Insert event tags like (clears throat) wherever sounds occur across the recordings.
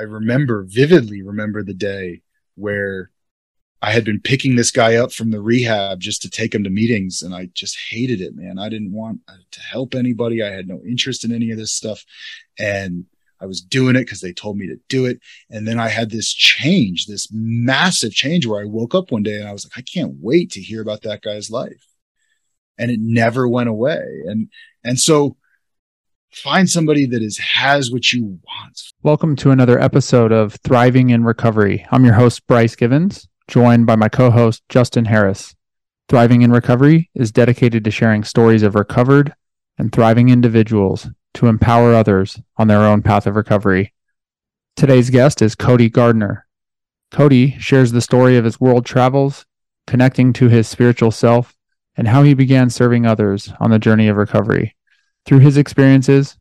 I remember vividly remember the day where I had been picking this guy up from the rehab just to take him to meetings, and I just hated it, man. I didn't want uh, to help anybody. I had no interest in any of this stuff, and I was doing it because they told me to do it. And then I had this change, this massive change, where I woke up one day and I was like, I can't wait to hear about that guy's life, and it never went away. And and so find somebody that is has what you want. Welcome to another episode of Thriving in Recovery. I'm your host Bryce Givens joined by my co host, Justin Harris. Thriving in Recovery is dedicated to sharing stories of recovered and thriving individuals to empower others on their own path of recovery. Today's guest is Cody Gardner. Cody shares the story of his world travels, connecting to his spiritual self, and how he began serving others on the journey of recovery. Through his experiences,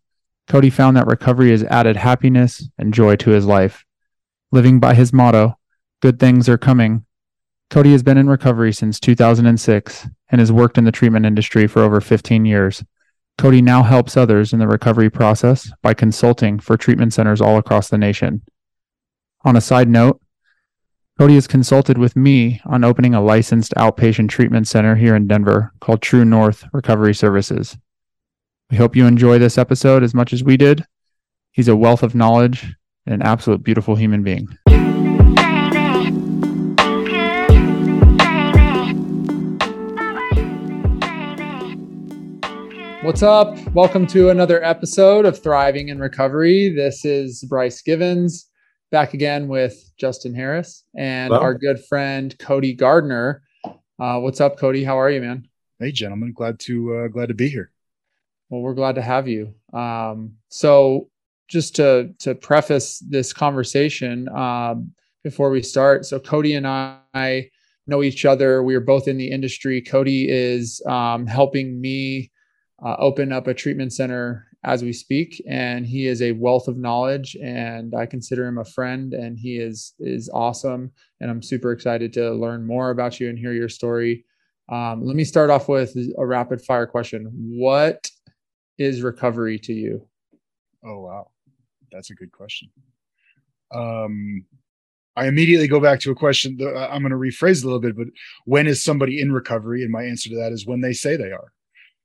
Cody found that recovery has added happiness and joy to his life. Living by his motto, Good things are coming. Cody has been in recovery since 2006 and has worked in the treatment industry for over 15 years. Cody now helps others in the recovery process by consulting for treatment centers all across the nation. On a side note, Cody has consulted with me on opening a licensed outpatient treatment center here in Denver called True North Recovery Services. We hope you enjoy this episode as much as we did. He's a wealth of knowledge and an absolute beautiful human being. What's up? Welcome to another episode of Thriving in Recovery. This is Bryce Givens back again with Justin Harris and our good friend Cody Gardner. Uh, what's up, Cody? How are you, man? Hey, gentlemen. Glad to uh, glad to be here. Well, we're glad to have you. Um, so, just to to preface this conversation um, before we start, so Cody and I know each other. We are both in the industry. Cody is um, helping me uh, open up a treatment center as we speak and he is a wealth of knowledge and i consider him a friend and he is is awesome and i'm super excited to learn more about you and hear your story um, let me start off with a rapid fire question what is recovery to you oh wow that's a good question um I immediately go back to a question. I'm going to rephrase a little bit, but when is somebody in recovery? And my answer to that is when they say they are.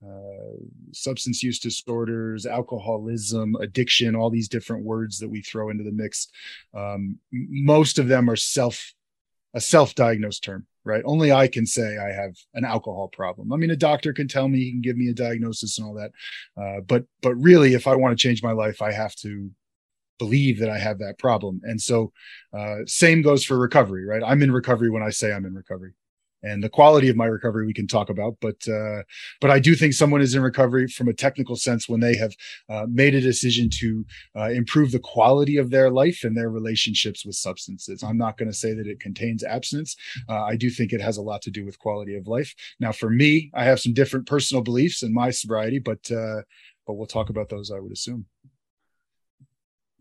Uh, substance use disorders, alcoholism, addiction, all these different words that we throw into the mix. Um, most of them are self a self-diagnosed term, right? Only I can say I have an alcohol problem. I mean, a doctor can tell me, he can give me a diagnosis and all that, uh, but but really, if I want to change my life, I have to believe that I have that problem. And so, uh, same goes for recovery, right? I'm in recovery when I say I'm in recovery and the quality of my recovery we can talk about but uh, but i do think someone is in recovery from a technical sense when they have uh, made a decision to uh, improve the quality of their life and their relationships with substances. I'm not going to say that it contains abstinence. Uh, i do think it has a lot to do with quality of life. Now for me i have some different personal beliefs in my sobriety but uh, but we'll talk about those i would assume.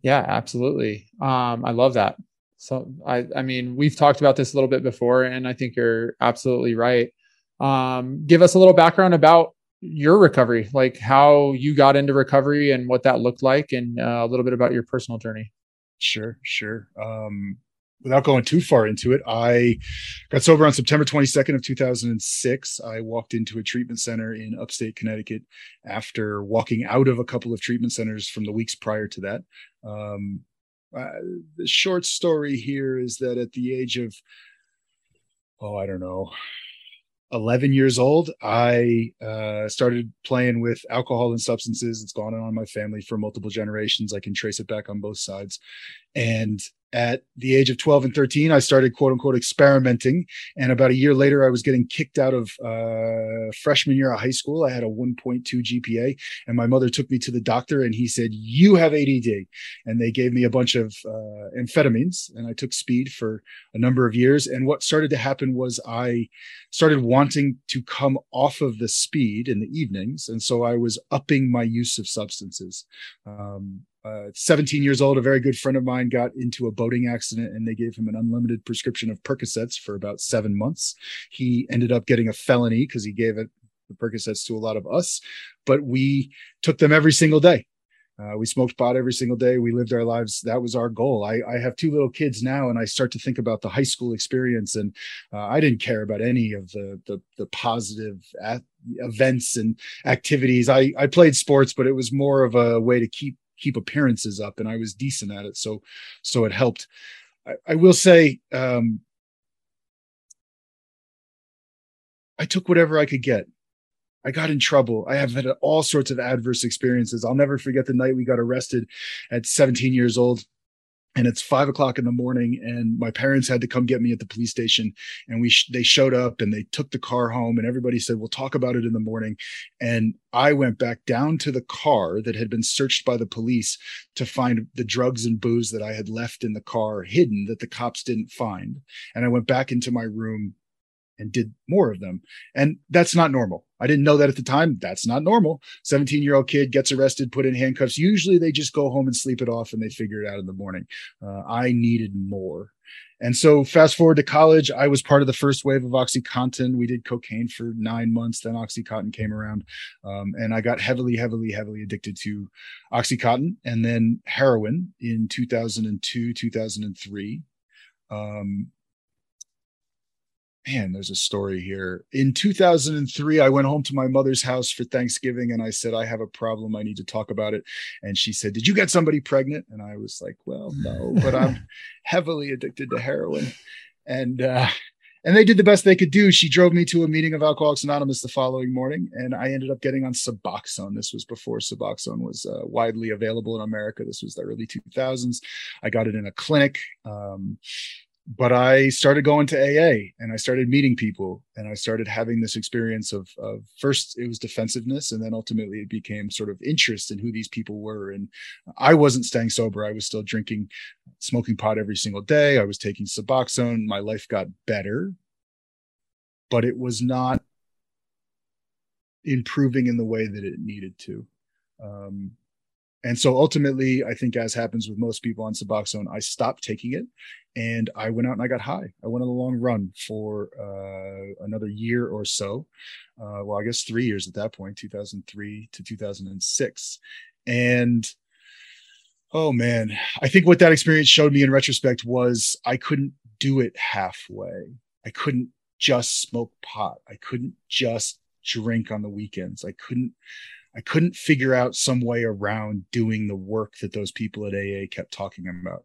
Yeah absolutely. Um, i love that so I, I mean, we've talked about this a little bit before, and I think you're absolutely right. Um, give us a little background about your recovery, like how you got into recovery and what that looked like, and uh, a little bit about your personal journey. Sure, sure. Um, without going too far into it, I got sober on September 22nd of 2006. I walked into a treatment center in upstate Connecticut after walking out of a couple of treatment centers from the weeks prior to that. Um, uh, the short story here is that at the age of oh i don't know 11 years old i uh, started playing with alcohol and substances. It's gone on in my family for multiple generations. I can trace it back on both sides. And at the age of 12 and 13 i started quote unquote experimenting. And about a year later i was getting kicked out of uh, freshman year of high school. I had a 1.2 gpa and my mother took me to the doctor and he said you have add and they gave me a bunch of uh, amphetamines and i took speed for a number of years. And what started to happen was i started wanting to come off of the speed in the evenings and so i was upping my use of substances. Um, uh, 17 years old, a very good friend of mine got into a boating accident and they gave him an unlimited prescription of Percocets for about seven months. He ended up getting a felony because he gave it the Percocets to a lot of us, but we took them every single day. Uh, we smoked pot every single day. We lived our lives. That was our goal. I, I have two little kids now, and I start to think about the high school experience, and uh, I didn't care about any of the the, the positive at, events and activities. I I played sports, but it was more of a way to keep keep appearances up, and I was decent at it, so so it helped. I, I will say. Um, I took whatever I could get. I got in trouble. I have had all sorts of adverse experiences. I'll never forget the night we got arrested at 17 years old. And it's five o'clock in the morning, and my parents had to come get me at the police station. And we sh- they showed up and they took the car home, and everybody said, "We'll talk about it in the morning." And I went back down to the car that had been searched by the police to find the drugs and booze that I had left in the car hidden that the cops didn't find. And I went back into my room and did more of them. And that's not normal. I didn't know that at the time. That's not normal. 17 year old kid gets arrested, put in handcuffs. Usually they just go home and sleep it off and they figure it out in the morning. Uh, I needed more. And so fast forward to college, I was part of the first wave of OxyContin. We did cocaine for nine months. Then OxyContin came around. Um, and I got heavily, heavily, heavily addicted to OxyContin and then heroin in 2002, 2003. Um, man, there's a story here. In 2003, I went home to my mother's house for Thanksgiving and I said, I have a problem. I need to talk about it. And she said, Did you get somebody pregnant? And I was like, Well, no, but I'm (laughs) heavily addicted to heroin. And, uh, and they did the best they could do. She drove me to a meeting of Alcoholics Anonymous the following morning, and I ended up getting on Suboxone. This was before Suboxone was uh, widely available in America. This was the early 2000s. I got it in a clinic. Um, but I started going to AA and I started meeting people and I started having this experience of, of first it was defensiveness and then ultimately it became sort of interest in who these people were. And I wasn't staying sober. I was still drinking, smoking pot every single day. I was taking Suboxone. My life got better, but it was not improving in the way that it needed to. Um, and so ultimately, I think as happens with most people on Suboxone, I stopped taking it and I went out and I got high. I went on a long run for uh, another year or so. Uh, well, I guess three years at that point, 2003 to 2006. And oh man, I think what that experience showed me in retrospect was I couldn't do it halfway. I couldn't just smoke pot. I couldn't just drink on the weekends. I couldn't I couldn't figure out some way around doing the work that those people at AA kept talking about.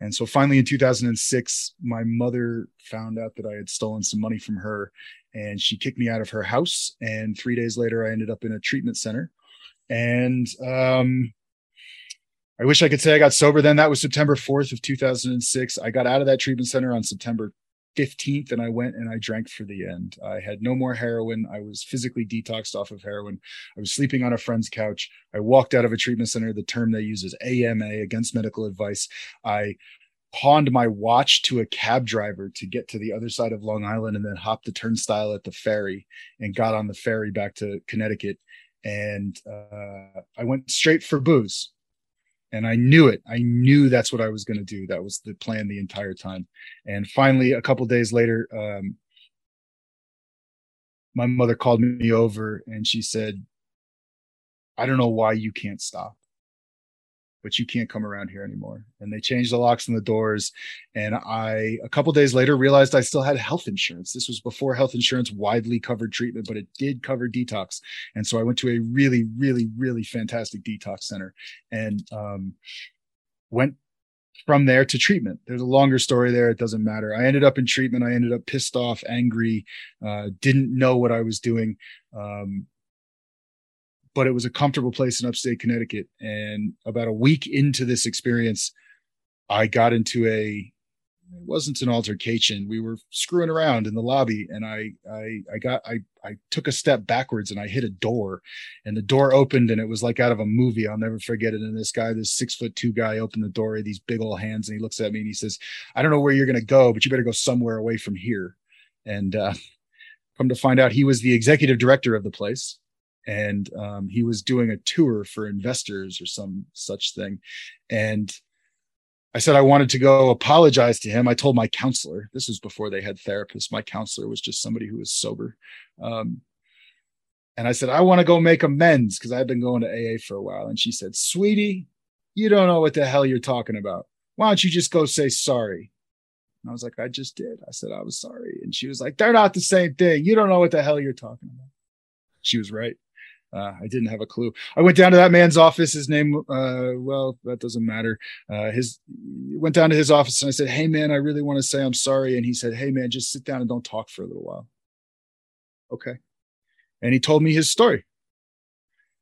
And so finally in 2006, my mother found out that I had stolen some money from her and she kicked me out of her house. And three days later, I ended up in a treatment center. And um, I wish I could say I got sober then. That was September 4th of 2006. I got out of that treatment center on September 15th and I went and I drank for the end. I had no more heroin. I was physically detoxed off of heroin. I was sleeping on a friend's couch. I walked out of a treatment center. The term they use is AMA, against medical advice. I pawned my watch to a cab driver to get to the other side of Long Island and then hopped the turnstile at the ferry and got on the ferry back to Connecticut. And uh, I went straight for booze and I knew it. I knew that's what I was going to do. That was the plan the entire time. And finally, a couple days later, um, my mother called me over and she said, "I don't know why you can't stop but you can't come around here anymore. And they changed the locks and the doors. And I, a couple days later, realized I still had health insurance. This was before health insurance widely covered treatment, but it did cover detox. And so I went to a really, really, really fantastic detox center and um, went from there to treatment. There's a longer story there. It doesn't matter. I ended up in treatment. I ended up pissed off, angry, uh, didn't know what I was doing. Um, but it was a comfortable place in upstate Connecticut. And about a week into this experience, I got into a it wasn't an altercation. We were screwing around in the lobby, and I I I got I I took a step backwards and I hit a door, and the door opened, and it was like out of a movie. I'll never forget it. And this guy, this six foot two guy, opened the door, with these big old hands, and he looks at me and he says, "I don't know where you're gonna go, but you better go somewhere away from here." And uh, come to find out, he was the executive director of the place and um, he was doing a tour for investors or some such thing and i said i wanted to go apologize to him i told my counselor this was before they had therapists my counselor was just somebody who was sober um, And I said, I want to go make amends because I've been going to AA for a while. And she said, Sweetie, you don't know what the hell you're talking about. Why don't you just go say sorry? And I was like, I just did. I said, I was sorry. And she was like, They're not the same thing. You don't know what the hell you're talking about. She was right. Uh, I didn't have a clue. I went down to that man's office. His name, uh, well, that doesn't matter. Uh, his went down to his office and I said, "Hey, man, I really want to say I'm sorry." And he said, "Hey, man, just sit down and don't talk for a little while." Okay. And he told me his story.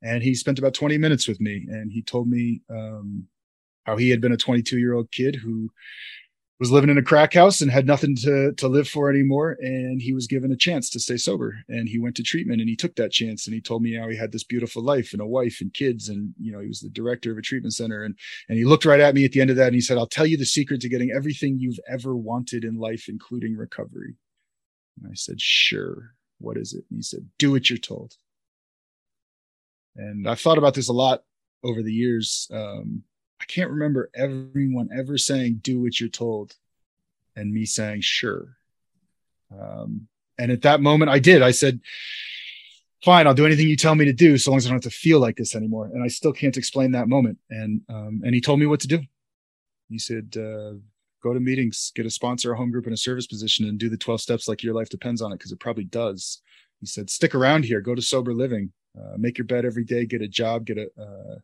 And he spent about 20 minutes with me, and he told me um, how he had been a 22 year old kid who was living in a crack house and had nothing to to live for anymore. And he was given a chance to stay sober. And he went to treatment and he took that chance and he told me how he had this beautiful life and a wife and kids. And you know he was the director of a treatment center. And and he looked right at me at the end of that and he said I'll tell you the secret to getting everything you've ever wanted in life including recovery. And I said sure. What is it? And he said do what you're told. And I've thought about this a lot over the years um, I can't remember everyone ever saying "do what you're told," and me saying "sure." Um, and at that moment, I did. I said, "Fine, I'll do anything you tell me to do, so long as I don't have to feel like this anymore." And I still can't explain that moment. And um, and he told me what to do. He said, uh, "Go to meetings, get a sponsor, a home group, and a service position, and do the 12 steps like your life depends on it, because it probably does." He said, "Stick around here. Go to sober living. Uh, make your bed every day. Get a job. Get a uh,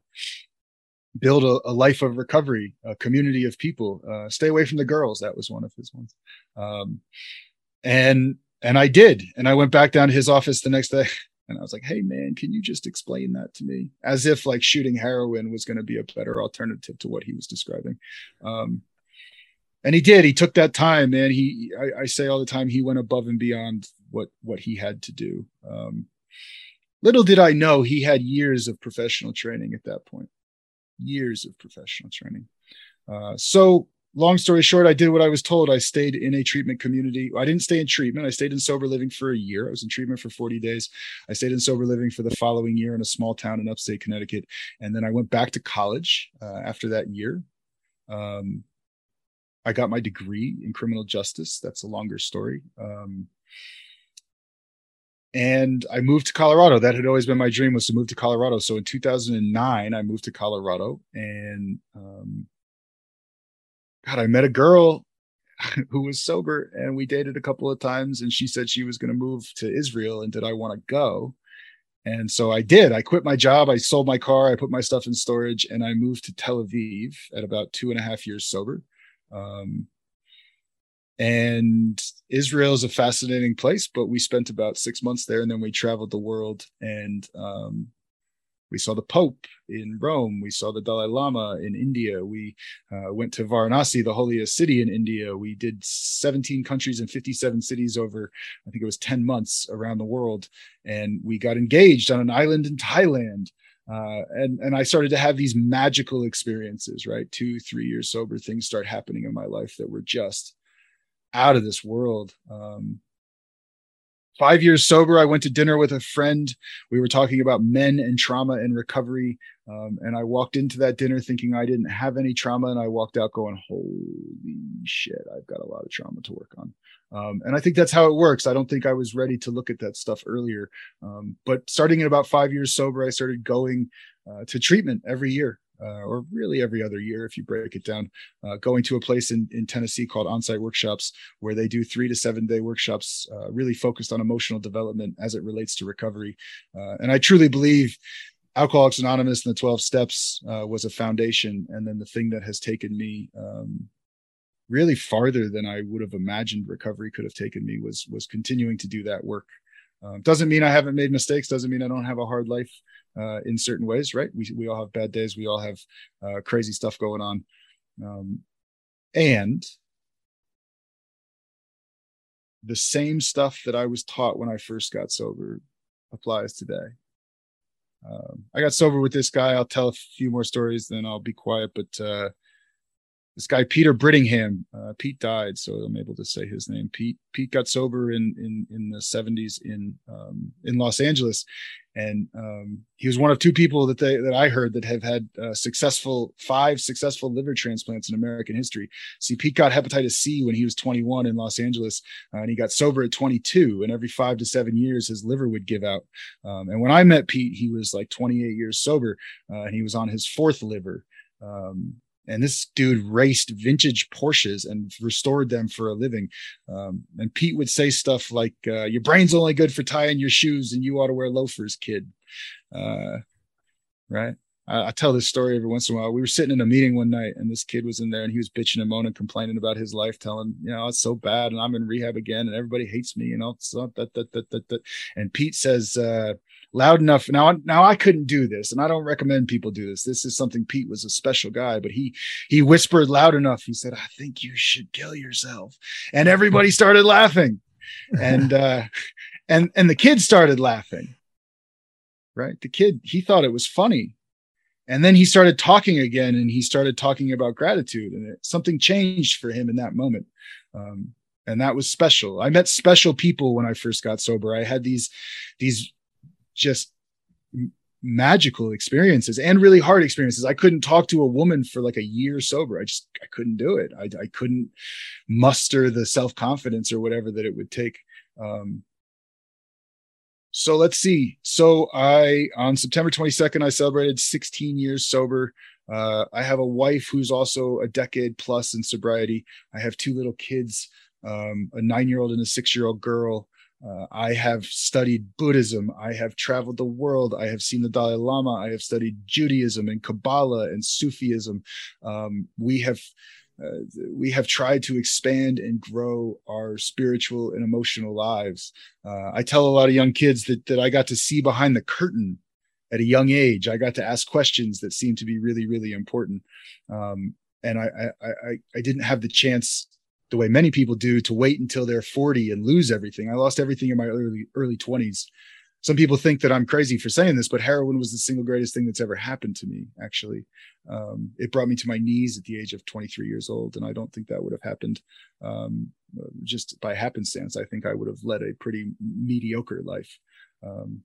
build a, a, life of recovery, a community of people. Uh, stay away from the girls. That was one of his ones. Um, and and I did. And I went back down to his office the next day. (laughs) And I was like, "Hey, man, can you just explain that to me?" As if like shooting heroin was going to be a better alternative to what he was describing. Um, and he did. He took that time, man. He, I, I, say all the time, he went above and beyond what what he had to do. Um, little did I know he had years of professional training at that point years of professional training. Uh, so, long story short, I did what I was told. I stayed in a treatment community. I didn't stay in treatment. I stayed in sober living for a year. I was in treatment for 40 days. I stayed in sober living for the following year in a small town in upstate Connecticut. And then I went back to college uh, after that year. Um, I got my degree in criminal justice. That's a longer story. Um, and I moved to Colorado. That had always been my dream was to move to Colorado. So in 2009, I moved to Colorado, and um, God, I met a girl (laughs) who was sober, and we dated a couple of times. And she said she was going to move to Israel, and did I want to go? And so I did. I quit my job. I sold my car. I put my stuff in storage, and I moved to Tel Aviv at about two and a half years sober. Um, and Israel is a fascinating place, but we spent about six months there and then we traveled the world and um, we saw the Pope in Rome. We saw the Dalai Lama in India. We uh, went to Varanasi, the holiest city in India. We did 17 countries and 57 cities over, I think it was 10 months around the world. And we got engaged on an island in Thailand. Uh, and and I started to have these magical experiences. Right, two three years sober, things start happening in my life that were just out of this world. Um, five years sober, I went to dinner with a friend. We were talking about men and trauma and recovery. Um, and I walked into that dinner thinking I didn't have any trauma. And I walked out going, holy shit, I've got a lot of trauma to work on. Um, and I think that's how it works. I don't think I was ready to look at that stuff earlier. Um, but starting at about five years sober, I started going uh, to treatment every year uh, or really every other year if you break it down, uh, going to a place in, in Tennessee called Onsite Workshops, where they do three to seven day workshops, uh, really focused on emotional development as it relates to recovery. Uh, and I truly believe Alcoholics Anonymous and the 12 Steps uh, was a foundation. And then the thing that has taken me um, really farther than I would have imagined recovery could have taken me was was continuing to do that work. Um, doesn't mean I haven't made mistakes. Doesn't mean I don't have a hard life uh, in certain ways, right? We we all have bad days. We all have uh, crazy stuff going on, um, and the same stuff that I was taught when I first got sober applies today. Um, I got sober with this guy. I'll tell a few more stories, then I'll be quiet. But uh, this guy Peter Brittingham. Uh, Pete died, so I'm able to say his name. Pete Pete got sober in in in the 70s in um, in Los Angeles, and um, he was one of two people that they that I heard that have had uh, successful five successful liver transplants in American history. See, Pete got hepatitis C when he was 21 in Los Angeles, uh, and he got sober at 22. And every five to seven years, his liver would give out. Um, and when I met Pete, he was like 28 years sober, uh, and he was on his fourth liver. Um, and this dude raced vintage Porsches and restored them for a living. Um, and Pete would say stuff like, uh, "Your brain's only good for tying your shoes, and you ought to wear loafers, kid." Uh, right? I, I, tell this story every once in a while. We were sitting in a meeting one night, and this kid was in there, and he was bitching and moaning, complaining about his life, telling, you know, it's so bad, and I'm in rehab again, and everybody hates me, you know, so that that that that that. And Pete says. Uh, loud enough. Now, now I couldn't do this, and I don't recommend people do this. This is something Pete was a special guy, but he he whispered loud enough. He said, "I think you should kill yourself," and everybody started laughing, (laughs) and uh, and and the kid started laughing. Right, the kid he thought it was funny, and then he started talking again, and he started talking about gratitude, and it, something changed for him in that moment. Um, and that was special. I met special people when I first got sober. I had these these just magical experiences and really hard experiences. I couldn't talk to a woman for like a year sober. I just I couldn't do it. I, I couldn't muster the self confidence or whatever that it would take. Um, so let's see. So I on September 22nd I celebrated 16 years sober. Uh, I have a wife who's also a decade plus in sobriety. I have two little kids, um, a nine year old and a six year old girl. Uh, I have studied Buddhism. I have traveled the world. I have seen the Dalai Lama. I have studied Judaism and Kabbalah and Sufism. Um, we have uh, we have tried to expand and grow our spiritual and emotional lives. Uh, I tell a lot of young kids that that I got to see behind the curtain at a young age. I got to ask questions that seemed to be really, really important. Um, and I, I, I, I didn't have the chance the way many people do to wait until they're 40 and lose everything. I lost everything in my early early 20s. Some people think that I'm crazy for saying this, but heroin was the single greatest thing that's ever happened to me. Actually, um, it brought me to my knees at the age of 23 years old, and I don't think that would have happened um, just by happenstance. I think I would have led a pretty mediocre life. Um,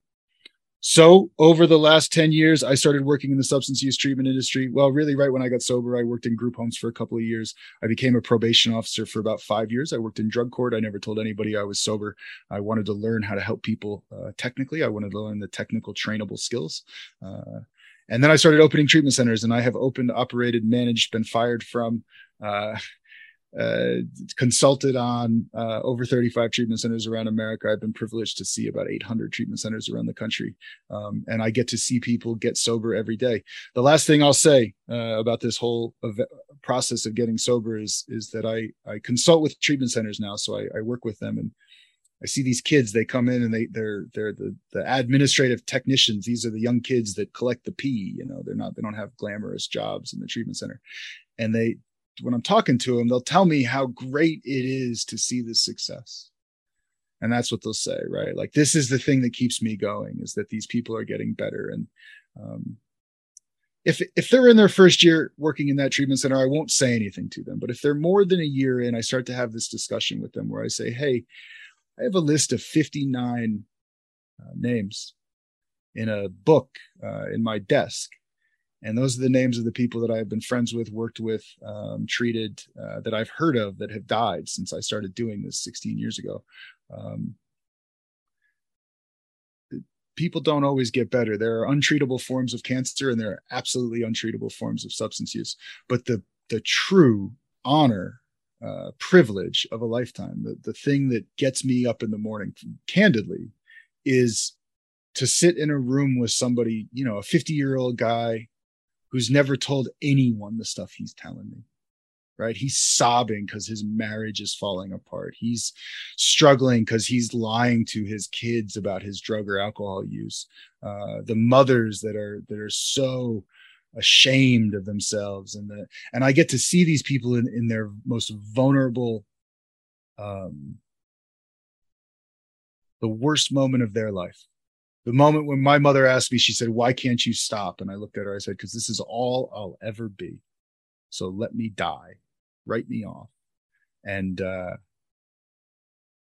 so over the last 10 years, I started working in the substance use treatment industry. Well, really, right when I got sober, I worked in group homes for a couple of years. I became a probation officer for about five years. I worked in drug court. I never told anybody I was sober. I wanted to learn how to help people uh, technically. I wanted to learn the technical trainable skills. Uh, and then I started opening treatment centers, and I have opened, operated, managed, been fired from. Uh, uh, consulted on uh, over 35 treatment centers around America. I've been privileged to see about 800 treatment centers around the country, um, and I get to see people get sober every day. The last thing I'll say uh, about this whole ev- process of getting sober is is that I I consult with treatment centers now, so I, I work with them and. I see these kids. They come in and they they're they're the the administrative technicians. These are the young kids that collect the pee. You know, they're not they don't have glamorous jobs in the treatment center, and they when I'm talking to them, they'll tell me how great it is to see this success. And that's what they'll say, right? Like this is the thing that keeps me going is that these people are getting better. And um, if if they're in their first year working in that treatment center, I won't say anything to them. But if they're more than a year in, I start to have this discussion with them where I say, "Hey, I have a list of 59 uh, names in a book uh, in my desk and those are the names of the people that I've been friends with, worked with, um, treated, uh, that I've heard of that have died since I started doing this 16 years ago. Um, people don't always get better. There are untreatable forms of cancer, and there are absolutely untreatable forms of substance use. But the the true honor, uh, privilege of a lifetime, the the thing that gets me up in the morning, candidly, is to sit in a room with somebody, you know, a 50 year old guy who's never told anyone the stuff he's telling me right? He's sobbing because his marriage is falling apart. He's struggling because he's lying to his kids about his drug or alcohol use. Uh, the mothers that are that are so ashamed of themselves and the and i get to see these people in in their most vulnerable um the worst moment of their life the moment when my mother asked me, she said, Why can't you stop? And I looked at her, I said, Because this is all I'll ever be. So let me die. write me off. And uh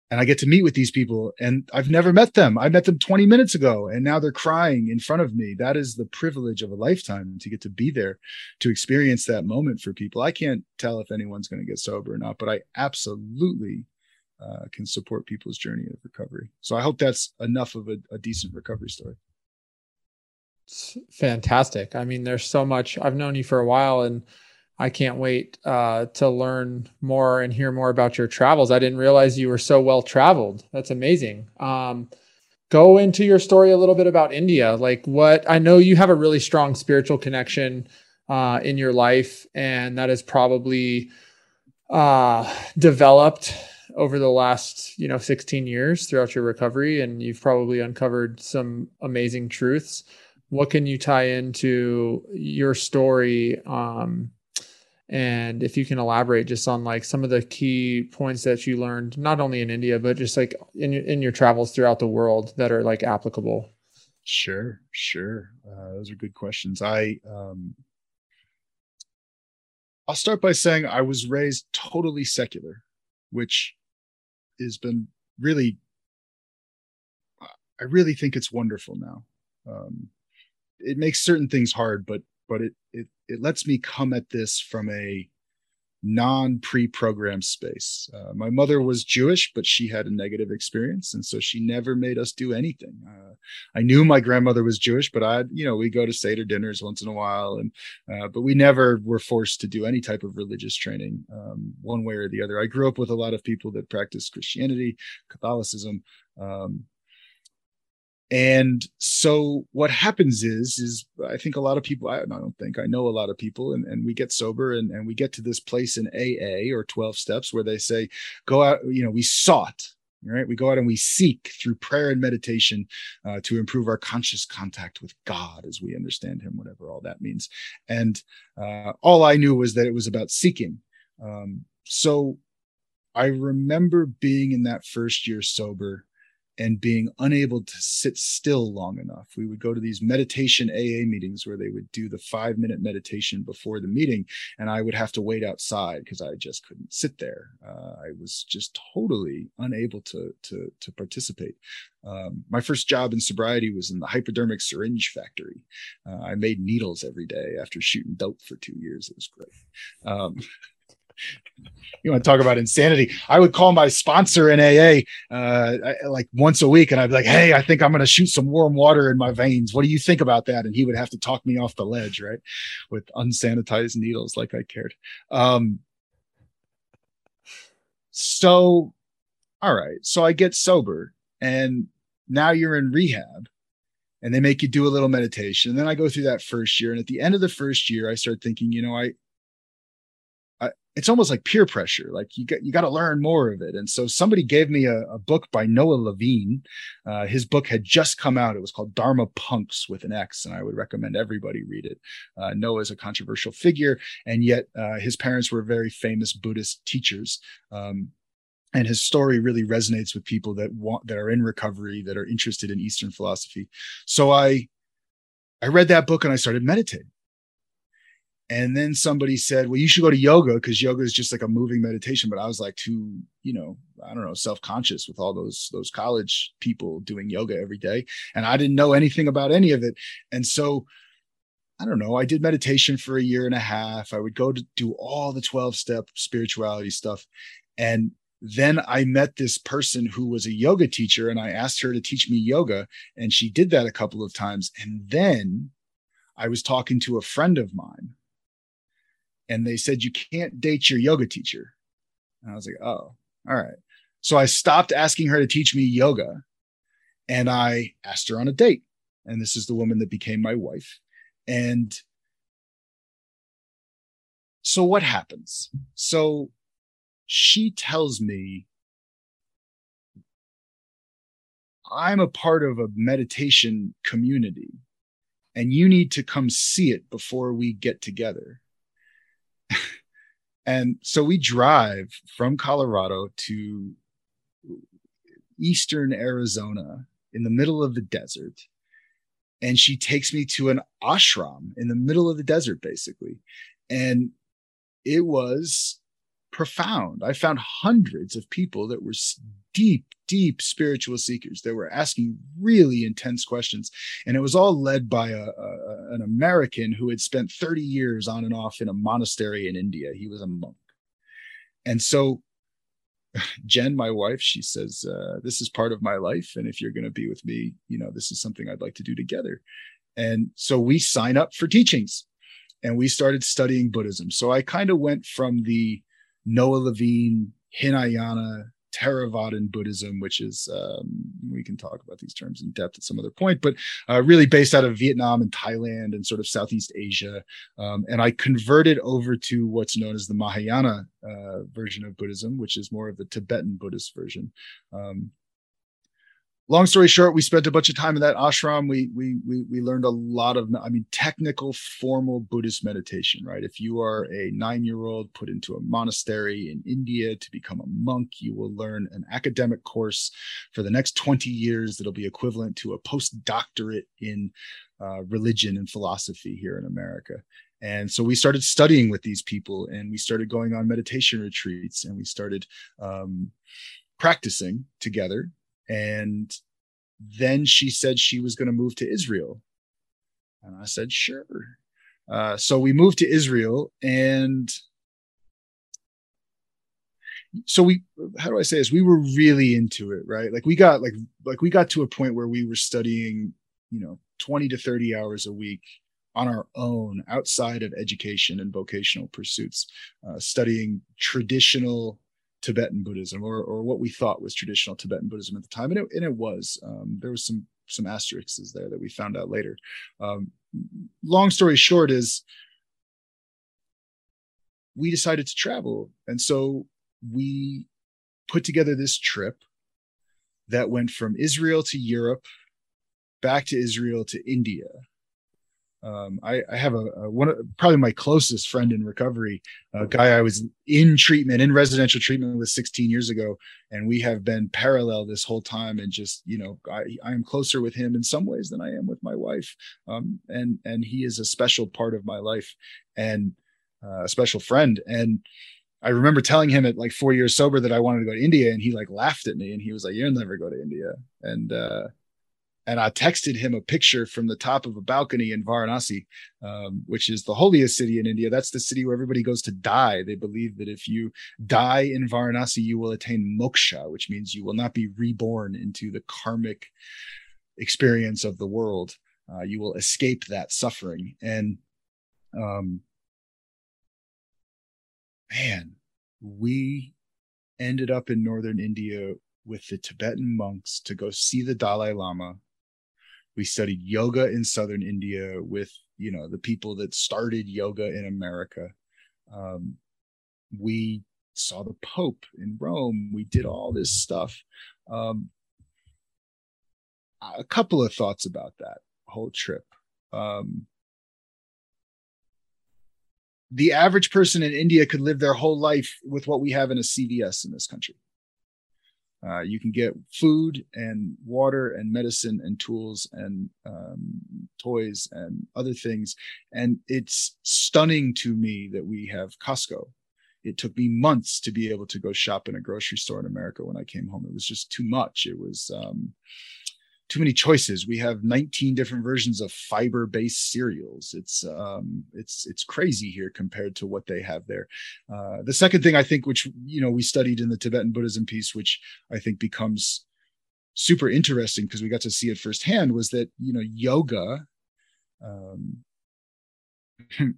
and I get to meet with these people and I've never met them. I met them 20 minutes ago and now they're crying in front of me. That is the privilege of a lifetime to get to be there to experience that moment for people. I can't tell if anyone's going to get sober or not, but I absolutely uh, can support people's journey of recovery. So I hope that's enough of a, a decent recovery story. It's fantastic. I mean, there's so much. I've known you for a while, and I can't wait uh, to learn more and hear more about your travels. I didn't realize you were so well traveled. That's amazing. Um, go into your story a little bit about India. Like, what I know you have a really strong spiritual connection uh, in your life, and that is probably uh, developed over the last you know 16 years throughout your recovery and you've probably uncovered some amazing truths. What can you tie into your story um, and if you can elaborate just on like some of the key points that you learned not only in india but just like in, in your travels throughout the world that are like applicable? Sure sure. Uh, those are good questions. I um i'll start by saying i was raised totally secular which has been really i really think it's wonderful now. Um, it makes certain things hard but but it it it lets me come at this from a non pre-programmed space. Uh, my mother was Jewish, but she had a negative experience, and so she never made us do anything. Uh, I knew my grandmother was Jewish, but I, you know, we go to Seder dinners once in a while, and uh, but we never were forced to do any type of religious training, um, one way or the other. I grew up with a lot of people that practiced Christianity, Catholicism. Um, and so what happens is is i think a lot of people i, don't think i know a lot of people and, and we get sober and, and we get to this place in aa or 12 steps where they say go out you know we sought right? We go out and we seek through prayer and meditation uh, to improve our conscious contact with god as we understand him whatever all that means. And uh, all i knew was that it was about seeking. Um, so i remember being in that first year sober and being unable to sit still long enough. We would go to these meditation AA meetings where they would do the five minute meditation before the meeting, and I would have to wait outside because I just couldn't sit there. Uh, I was just totally unable to to to participate. Um, my first job in sobriety was in the hypodermic syringe factory. Uh, I made needles every day after shooting dope for two years. It was great. Um, (laughs) you want to talk about insanity? I would call my sponsor in AA uh, like once a week, and I'd be like, "Hey, I think I'm going to shoot some warm water in my veins. What do you think about that?" And he would have to talk me off the ledge, right, with unsanitized needles, like I cared. Um, so, all right, so I get sober, and now you're in rehab, and they make you do a little meditation. And then I go through that first year, and at the end of the first year, I start thinking, you know, I it's almost like peer pressure. Like you got you got to learn more of it. And so somebody gave me a, a book by Noah Levine. Uh, his book had just come out. It was called Dharma Punx with an X, and I would recommend everybody read it. Uh, Noah is a controversial figure, and yet uh, his parents were very famous Buddhist teachers. Um, and his story really resonates with people that want that are in recovery that are interested in Eastern philosophy. So I I read that book and I started meditating and then somebody said, well, you should go to yoga because yoga is just like a moving meditation. But I was like too, you know, I don't know, self-conscious with all those those college people doing yoga every day. And I didn't know anything about any of it. And so I don't know, I did meditation for a year and a half. I would go to do all the 12-step spirituality stuff. And then I met this person who was a yoga teacher and I asked her to teach me yoga. And she did that a couple of times. And then I was talking to a friend of mine and they said you can't date your yoga teacher. And I was like, oh, all right. So I stopped asking her to teach me yoga and I asked her on a date. And this is the woman that became my wife. And so what happens? So she tells me I'm a part of a meditation community and you need to come see it before we get together. And so we drive from Colorado to eastern Arizona in the middle of the desert. And she takes me to an ashram in the middle of the desert, basically. And it was profound. I found hundreds of people that were deep, deep spiritual seekers that were asking really intense questions. And it was all led by a, a, an American who had spent 30 years on and off in a monastery in India. He was a monk. And so (sighs) Jen, my wife, she says, uh, This is part of my life. And if you're going to be with me, you know, this is something I'd like to do together. And so we sign up for teachings and we started studying Buddhism. So I kind of went from the Noah Levine, Hinayana, Theravadan Buddhism, which is um, we can talk about these terms in depth at some other point, but uh, really based out of Vietnam and Thailand and sort of Southeast Asia. Um, and I converted over to what's known as the Mahayana uh, version of Buddhism, which is more of the Tibetan Buddhist version. Um, long story short, we spent a bunch of time in that ashram. We we we we learned a lot of, I mean, technical, formal Buddhist meditation. Right? If you are a nine-year-old put into a monastery in India to become a monk, you will learn an academic course for the next twenty years that'll be equivalent to a postdoctorate in uh, religion and philosophy here in America. And so we started studying with these people, and we started going on meditation retreats, and we started um, practicing together and then she said she was going to move to Israel. And I said, sure. Uh, so we moved to Israel and so we how do i say this we were really into it right like we got like like we got to a point where we were studying you know 20 to 30 hours a week on our own outside of education and vocational pursuits uh, studying traditional Tibetan Buddhism, or or what we thought was traditional Tibetan Buddhism at the time, and it, and it was. Um, there was some some asterisks there that we found out later. Um, long story short is we decided to travel, and so we put together this trip that went from Israel to Europe, back to Israel to India, um, I, I, have a, a, one of probably my closest friend in recovery, a guy I was in treatment in residential treatment with 16 years ago, and we have been parallel this whole time. And just you know, I, I am closer with him in some ways than I am with my wife, um, and and he is a special part of my life and uh, a special friend. And I remember telling him at like four years sober that I wanted to go to India, and he like laughed at me, and he was like, "You'll never go to India." And uh, and I texted him a picture from the top of a balcony in Varanasi, um, which is the holiest city in India. That's the city where everybody goes to die. They believe that if you die in Varanasi, you will attain moksha, which means you will not be reborn into the karmic experience of the world. Uh, you will escape that suffering. And um, man, we ended up in northern India with the Tibetan monks to go see the Dalai Lama we studied yoga in southern india with you know the people that started yoga in america. Um, we saw the pope in rome. We did all this stuff. Um, a couple of thoughts about that whole trip. Um, the average person in india could live their whole life with what we have in a cvs in this country uh, you can get food and water and medicine and tools and um, toys and other things. And it's stunning to me that we have Costco. It took me months to be able to go shop in a grocery store in America when I came home. It was just too much. It was, um, too many choices. We have 19 different versions of fiber-based cereals. It's um, it's it's crazy here compared to what they have there. Uh, the second thing I think, which you know we studied in the Tibetan Buddhism piece, which I think becomes super interesting because we got to see it firsthand, was that you know yoga. Um, (clears throat)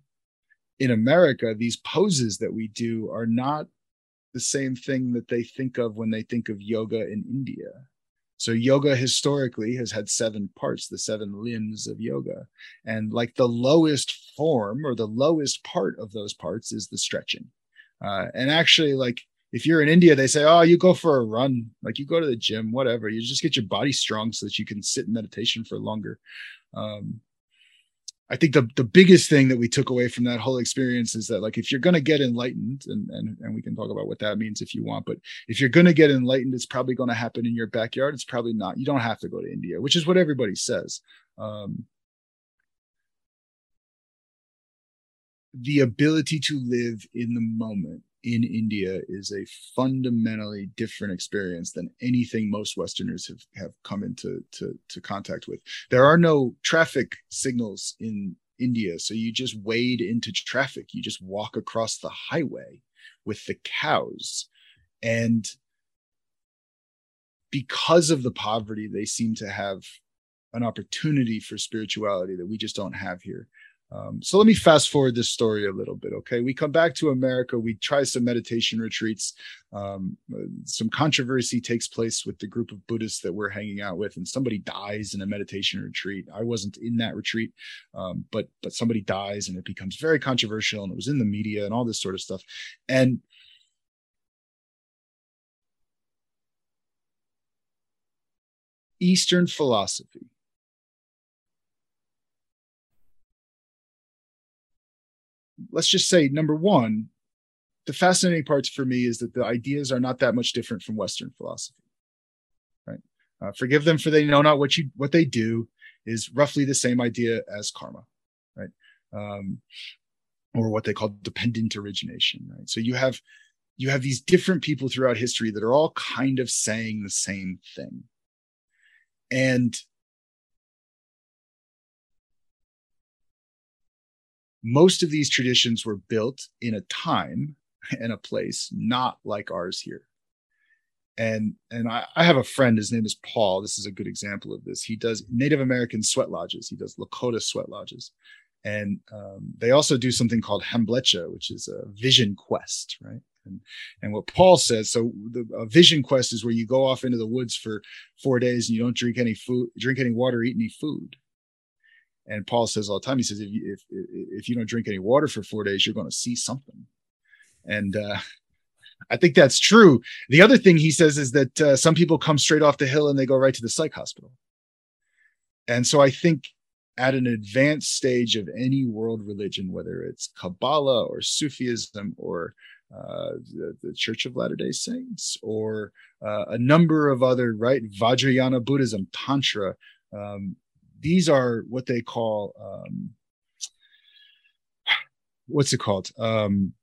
in America, these poses that we do are not the same thing that they think of when they think of yoga in India so yoga historically has had seven parts, the seven limbs of yoga. And like the lowest form or the lowest part of those parts is the stretching. Uh, and actually, like if you're in India, they say, oh, you go for a run, like you go to the gym, whatever. You just get your body strong so that you can sit in meditation for longer. Um, I think the the biggest thing that we took away from that whole experience is that like if you're gonna get enlightened, and and and we can talk about what that means if you want, but if you're gonna get enlightened, it's probably gonna happen in your backyard. It's probably not. You don't have to go to India, which is what everybody says. Um, the ability to live in the moment in India is a fundamentally different experience than anything most Westerners have, have come into to, to contact with. There are no traffic signals in India, so you just wade into traffic. You just walk across the highway with the cows. And because of the poverty, they seem to have an opportunity for spirituality that we just don't have here. Um, so let me fast forward this story a little bit. Okay, we come back to America. We try some meditation retreats. Um, some controversy takes place with the group of Buddhists that we're hanging out with, and somebody dies in a meditation retreat. I wasn't in that retreat, um, but but somebody dies, and it becomes very controversial, and it was in the media and all this sort of stuff. And Eastern philosophy let's just say number one, the fascinating parts for me is that the ideas are not that much different from Western philosophy. Right? Uh, forgive them for they know not what you what they do is roughly the same idea as karma, right? Um, or what they call dependent origination, right? So you have you have these different people throughout history that are all kind of saying the same thing. And most of these traditions were built in a time (laughs) and a place not like ours here. And and I, I, have a friend his name is paul. This is a good example of this. He does native american sweat lodges. He does lakota sweat lodges. And um, they also do something called hamblecha which is a vision quest right? And and what paul says so the a vision quest is where you go off into the woods for four days and you don't drink any food drink any water eat any food and Paul says all the time, he says, if you, if, if you don't drink any water for four days, you're going to see something. And uh, I think that's true. The other thing he says is that uh, some people come straight off the hill and they go right to the psych hospital. And so I think at an advanced stage of any world religion, whether it's Kabbalah or Sufism or uh, the, the, Church of Latter day Saints or uh, a number of other, right? Vajrayana Buddhism, Tantra, um, these are what they call um, what's it called um,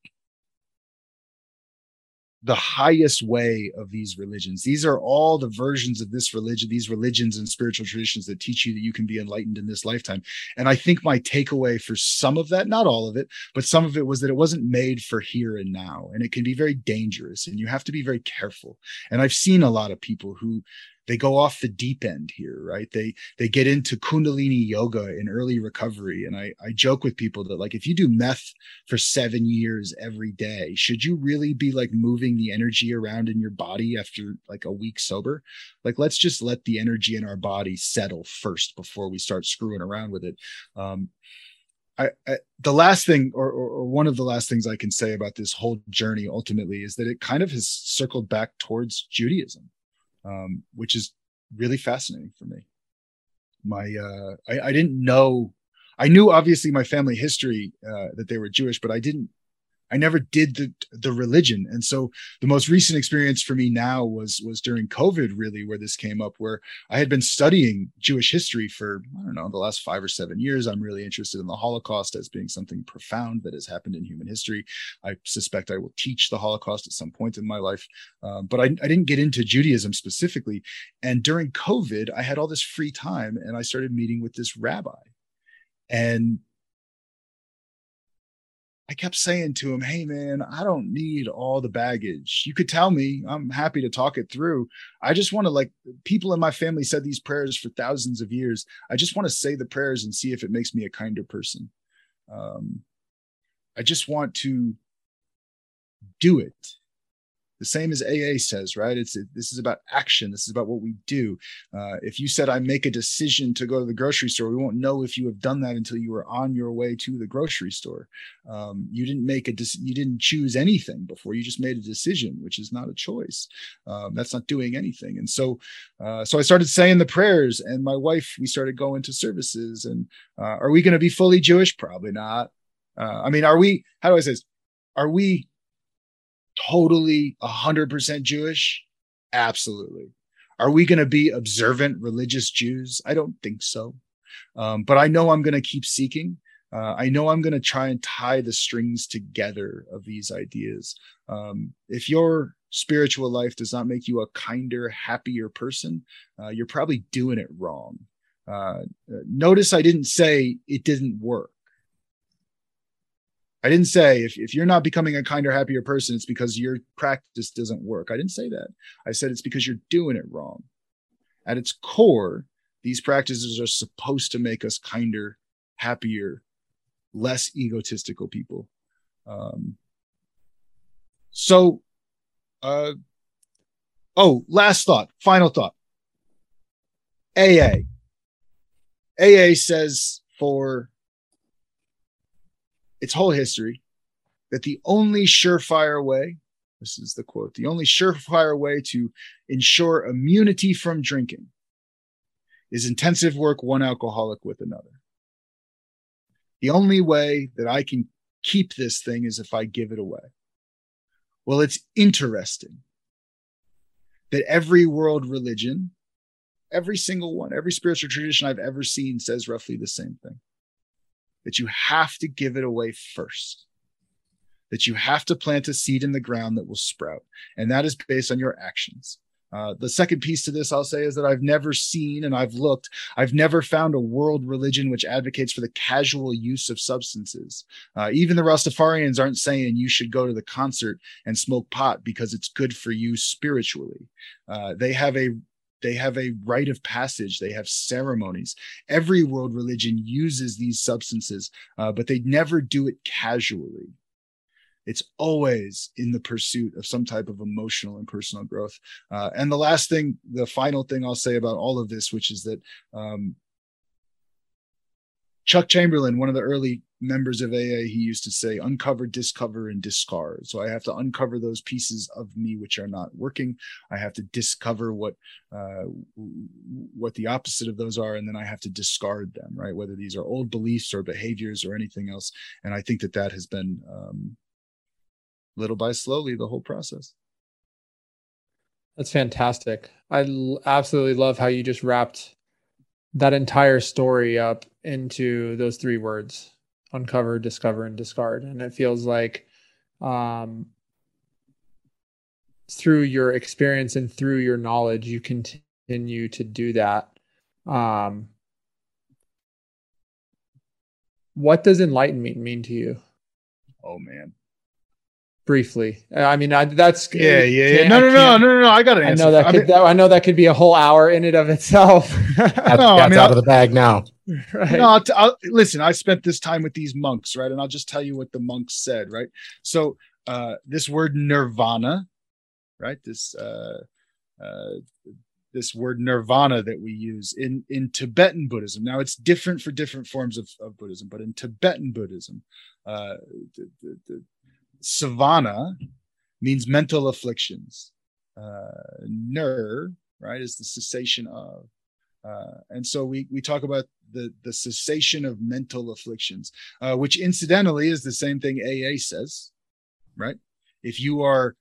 the highest way of these religions. These are all the versions of this religion, these religions and spiritual traditions that teach you that you can be enlightened in this lifetime. And I think my takeaway for some of that, not all of it, but some of it was that it wasn't made for here and now. And it can be very dangerous and you have to be very careful. And I've seen a lot of people who they go off the deep end here right? They they get into kundalini yoga in early recovery. And i i joke with people that like if you do meth for 7 years every day should you really be like moving the energy around in your body after like a week sober? Like let's just let the energy in our body settle first before we start screwing around with it. Um I, I, the last thing or, or, or, one of the last things i can say about this whole journey ultimately is that it kind of has circled back towards judaism um, which is really fascinating for me. My uh, I, I didn't know. I knew obviously my family history uh, that they were Jewish, but I didn't I never did the the religion. And so the most recent experience for me now was was during COVID, really, where this came up, where I had been studying Jewish history for I don't know the last five or seven years. I'm really interested in the Holocaust as being something profound that has happened in human history. I suspect I will teach the Holocaust at some point in my life, um, but I, I didn't get into Judaism specifically. And during COVID, I had all this free time, and I started meeting with this rabbi. And I kept saying to him, Hey, man, I don't need all the baggage. You could tell me, I'm happy to talk it through. I just want to, like, people in my family said these prayers for thousands of years. I just want to say the prayers and see if it makes me a kinder person. Um, I just want to do it the same as AA says, right? It's this is about action. This is about what we do. Uh, if you said I make a decision to go to the grocery store, we won't know if you have done that until you were on your way to the grocery store. Um, you didn't make a de- you didn't choose anything before. You just made a decision, which is not a choice. Um, that's not doing anything. And so, uh, so I started saying the prayers, and my wife we started going to services. And uh, are we going to be fully Jewish? Probably not. Uh, I mean, are we? How do I say this? Are we totally 100% Jewish? Absolutely. Are we going to be observant religious Jews? I don't think so. Um, but I know I'm going to keep seeking. Uh, I know I'm going to try and tie the strings together of these ideas. Um, if your spiritual life does not make you a kinder, happier person, uh, you're probably doing it wrong. Uh, notice I didn't say it didn't work. I didn't say if, if you're not becoming a kinder, happier person, it's because your practice doesn't work. I didn't say that. I said it's because you're doing it wrong. At its core, these practices are supposed to make us kinder, happier, less egotistical people. Um, so, uh, oh, last thought, final thought. AA. AA says for its whole history that the only surefire way, this is the quote, the only surefire way to ensure immunity from drinking is intensive work one alcoholic with another. The only way that I can keep this thing is if I give it away. Well, it's interesting that every world religion, every single one, every spiritual tradition I've ever seen says roughly the same thing that you have to give it away first, that you have to plant a seed in the ground that will sprout. And that is based on your actions. Uh, the second piece to this, I'll say, is that I've never seen and I've looked, I've never found a world religion which advocates for the casual use of substances. Uh, even the Rastafarians aren't saying you should go to the concert and smoke pot because it's good for you spiritually. Uh, they have a they have a rite of passage. They have ceremonies. Every world religion uses these substances uh, but they never do it casually. It's always in the pursuit of some type of emotional and personal growth. Uh, and the last thing the final thing i'll say about all of this which is that um, chuck chamberlain one of the early members of AA, he used to say, uncover, discover, and discard. So I have to uncover those pieces of me which are not working. I have to discover what uh, what the opposite of those are, and then I have to discard them, right? Whether these are old beliefs or behaviors or anything else. And I think that that has been um, little by slowly the whole process. That's fantastic. I l- absolutely love how you just wrapped that entire story up into those three words uncover, discover, and discard. And it feels like um, through your experience and through your knowledge, you continue to do that. Um, what does enlightenment mean to you? Oh man. Briefly, I mean, I, that's yeah, yeah, yeah. No, no, no, no, no. I got an answer. I know that. Could, I, mean, that I know that could be a whole hour in and of itself. (laughs) that's, I mean, out of the bag now. (laughs) Right. No, I'll, listen. I spent this time with these monks, right? And I'll just tell you what the monks said, right? So, uh, this word nirvana, right? This uh, uh, this word nirvana that we use in in Tibetan Buddhism. Now, it's different for different forms of, of Buddhism, but in Tibetan Buddhism, uh, the, the savana means mental afflictions. Uh, nir, right, is the cessation of. Uh, and so we we talk about the the cessation of mental afflictions, uh, which incidentally is the same thing AA says, right? If you are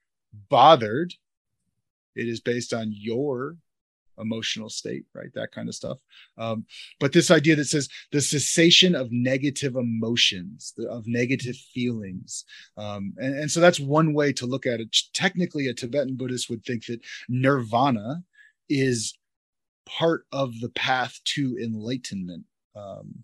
bothered, it is based on your emotional state, right? That kind of stuff. Um, but this idea that says the cessation of negative emotions, of negative feelings. Um, and, and so that's one way to look at it. Technically, a Tibetan Buddhist would think that nirvana is part of the path to enlightenment. Um,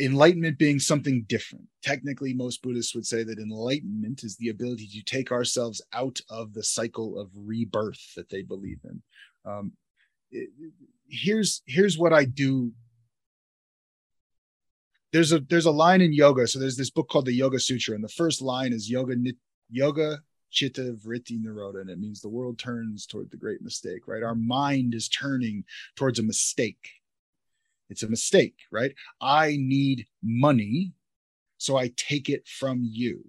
enlightenment being something different. Technically, most Buddhists would say that enlightenment is the ability to take ourselves out of the cycle of rebirth that they believe in. Um, it, here's here's what I do. There's a there's a line in yoga. So there's this book called the Yoga Sutra, and the first line is yoga yoga chitta vritti nirodha, and it means the world turns toward the great mistake, right? Our mind is turning towards a mistake. It's a mistake, right? I need money, so I take it from you.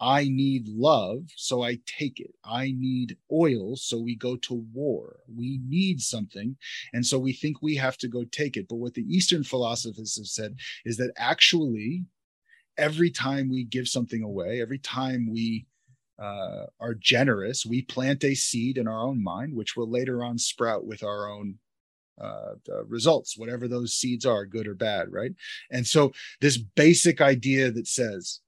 I need love, so I take it. I need oil, so we go to war. We need something, and so we think we have to go take it. But what the Eastern philosophers have said is that actually, every time we give something away, every time we uh, are generous, we plant a seed in our own mind, which will later on sprout with our own uh, results, whatever those seeds are, good or bad, right? And so this basic idea that says,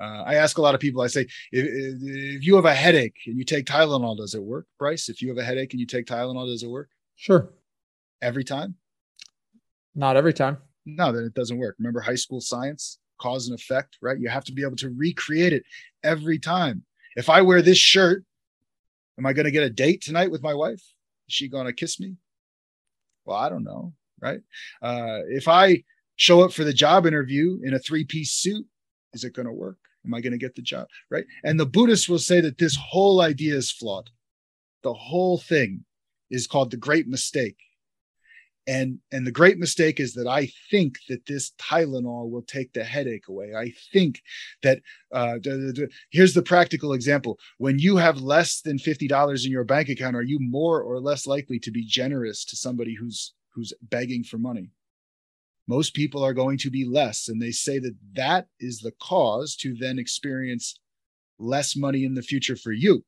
uh, I ask a lot of people, I say, if, if, you have a headache and you take Tylenol, does it work, Bryce? If you have a headache and you take Tylenol, does it work? Sure. Every time? Not every time. No, then it doesn't work. Remember high school science, cause and effect, right? You have to be able to recreate it every time. If I wear this shirt, am I going to get a date tonight with my wife? Is she going to kiss me? Well, I don't know, right? Uh, if I show up for the job interview in a three piece suit, is it going to work? Am I going to get the job? Right. And the Buddhists will say that this whole idea is flawed. The whole thing is called the great mistake and and the great mistake is that i think that this tylenol will take the headache away. I think that uh, here's the practical example. When you have less than $50 in your bank account are you more or less likely to be generous to somebody who's who's begging for money? Most people are going to be less and they say that that is the cause to then experience less money in the future for you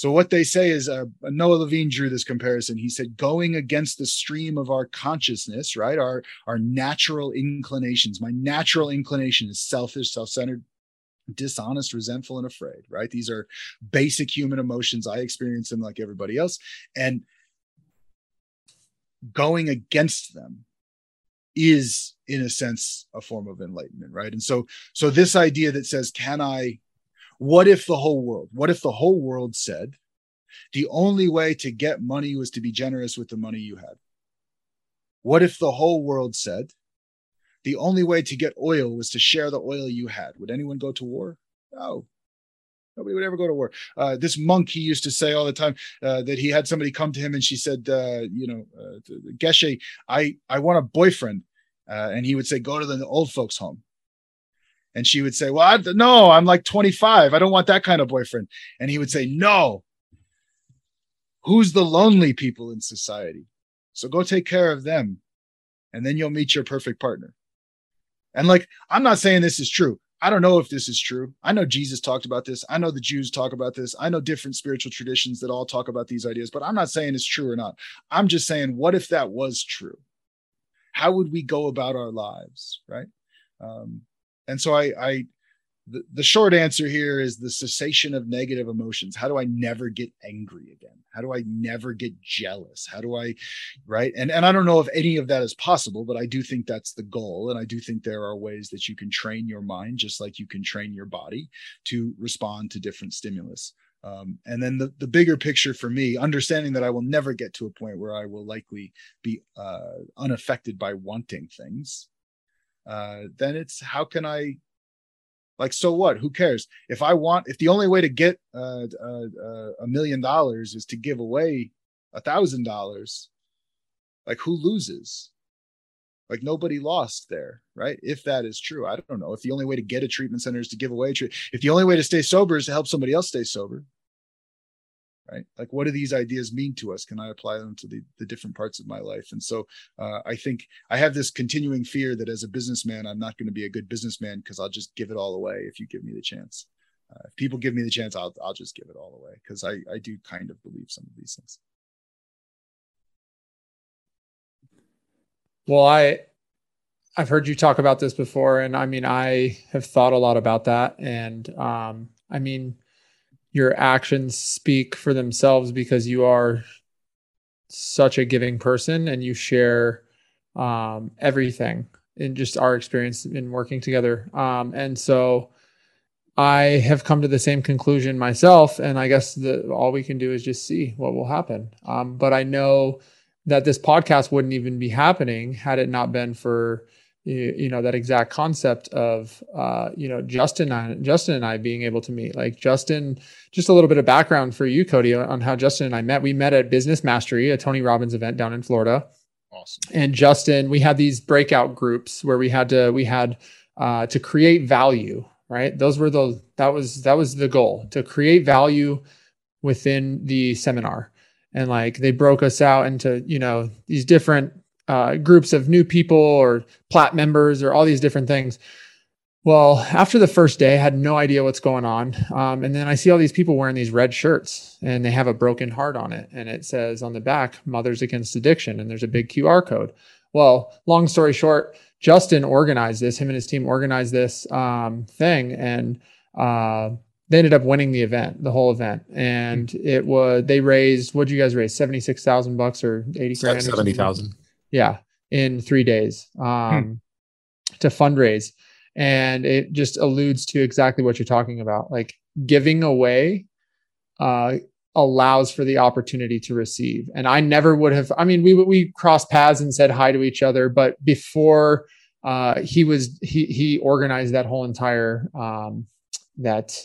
so what they say is uh, Noah Levine drew this comparison. He said, going against the stream of our consciousness, right? Our our natural inclinations. My natural inclination is selfish, self-centered, dishonest, resentful, and afraid, right? These are basic human emotions. I experience them like everybody else. And going against them is in a sense a form of enlightenment right and so so this idea that says can i what if the whole world, what if the whole world said the only way to get money was to be generous with the money you had? What if the whole world said the only way to get oil was to share the oil you had? Would anyone go to war? No. Nobody would ever go to war. Uh, this monk, he used to say all the time uh, that he had somebody come to him and she said, uh, you know, uh, Geshe, I, I want a boyfriend. Uh, and he would say, go to the old folks home. And she would say, Well, I, no, I'm like 25. I don't want that kind of boyfriend. And he would say, No. Who's the lonely people in society? So go take care of them. And then you'll meet your perfect partner. And like, I'm not saying this is true. I don't know if this is true. I know Jesus talked about this. I know the Jews talk about this. I know different spiritual traditions that all talk about these ideas, but I'm not saying it's true or not. I'm just saying, what if that was true? How would we go about our lives? Right. Um, and so I, I the, the short answer here is the cessation of negative emotions. How do I never get angry again? How do I never get jealous? How do I, right? And and I don't know if any of that is possible, but I do think that's the goal. And I do think there are ways that you can train your mind, just like you can train your body to respond to different stimulus. Um, and then the, the bigger picture for me, understanding that I will never get to a point where I will likely be uh, unaffected by wanting things, uh, then it's how can I like so what? Who cares? If i want if the only way to get uh, uh, a million dollars is to give away a thousand dollars like who loses? Like nobody lost there right? If that is true i don't know. If the only way to get a treatment center is to give away a treat if the only way to stay sober is to help somebody else stay sober right? Like what do these ideas mean to us? Can i apply them to the, the different parts of my life? And so uh, i think i have this continuing fear that as a businessman i'm not going to be a good businessman because i'll just give it all away if you give me the chance. Uh, if people give me the chance i'll, I'll just give it all away because I, I do kind of believe some of these things. Well i i've heard you talk about this before and i mean i have thought a lot about that. And um i mean your actions speak for themselves because you are such a giving person and you share um, everything in just our experience in working together. Um, and so I have come to the same conclusion myself. And I guess the, all we can do is just see what will happen. Um, but I know that this podcast wouldn't even be happening had it not been for you, you know that exact concept of uh, you know Justin and Justin and I being able to meet. Like Justin, just a little bit of background for you, Cody, on how Justin and I met. We met at Business Mastery, a Tony Robbins event down in Florida. Awesome. And Justin, we had these breakout groups where we had to we had uh, to create value. Right, those were the that was that was the goal to create value within the seminar and like they broke us out into you know these different uh, groups of new people or plat members or all these different things. Well, after the first day, I had no idea what's going on. Um, and then I see all these people wearing these red shirts and they have a broken heart on it. And it says on the back, Mothers Against Addiction. And there's a big QR code. Well, long story short, Justin organized this, him and his team organized this um, thing. And uh, they ended up winning the event, the whole event. And it was, they raised, what did you guys raise? 76,000 bucks or 80 grand? 70,000. Yeah. In three days um, hmm. to fundraise and it just alludes to exactly what you're talking about like giving away uh, allows for the opportunity to receive and i never would have i mean we we crossed paths and said hi to each other but before uh, he was he he organized that whole entire um, that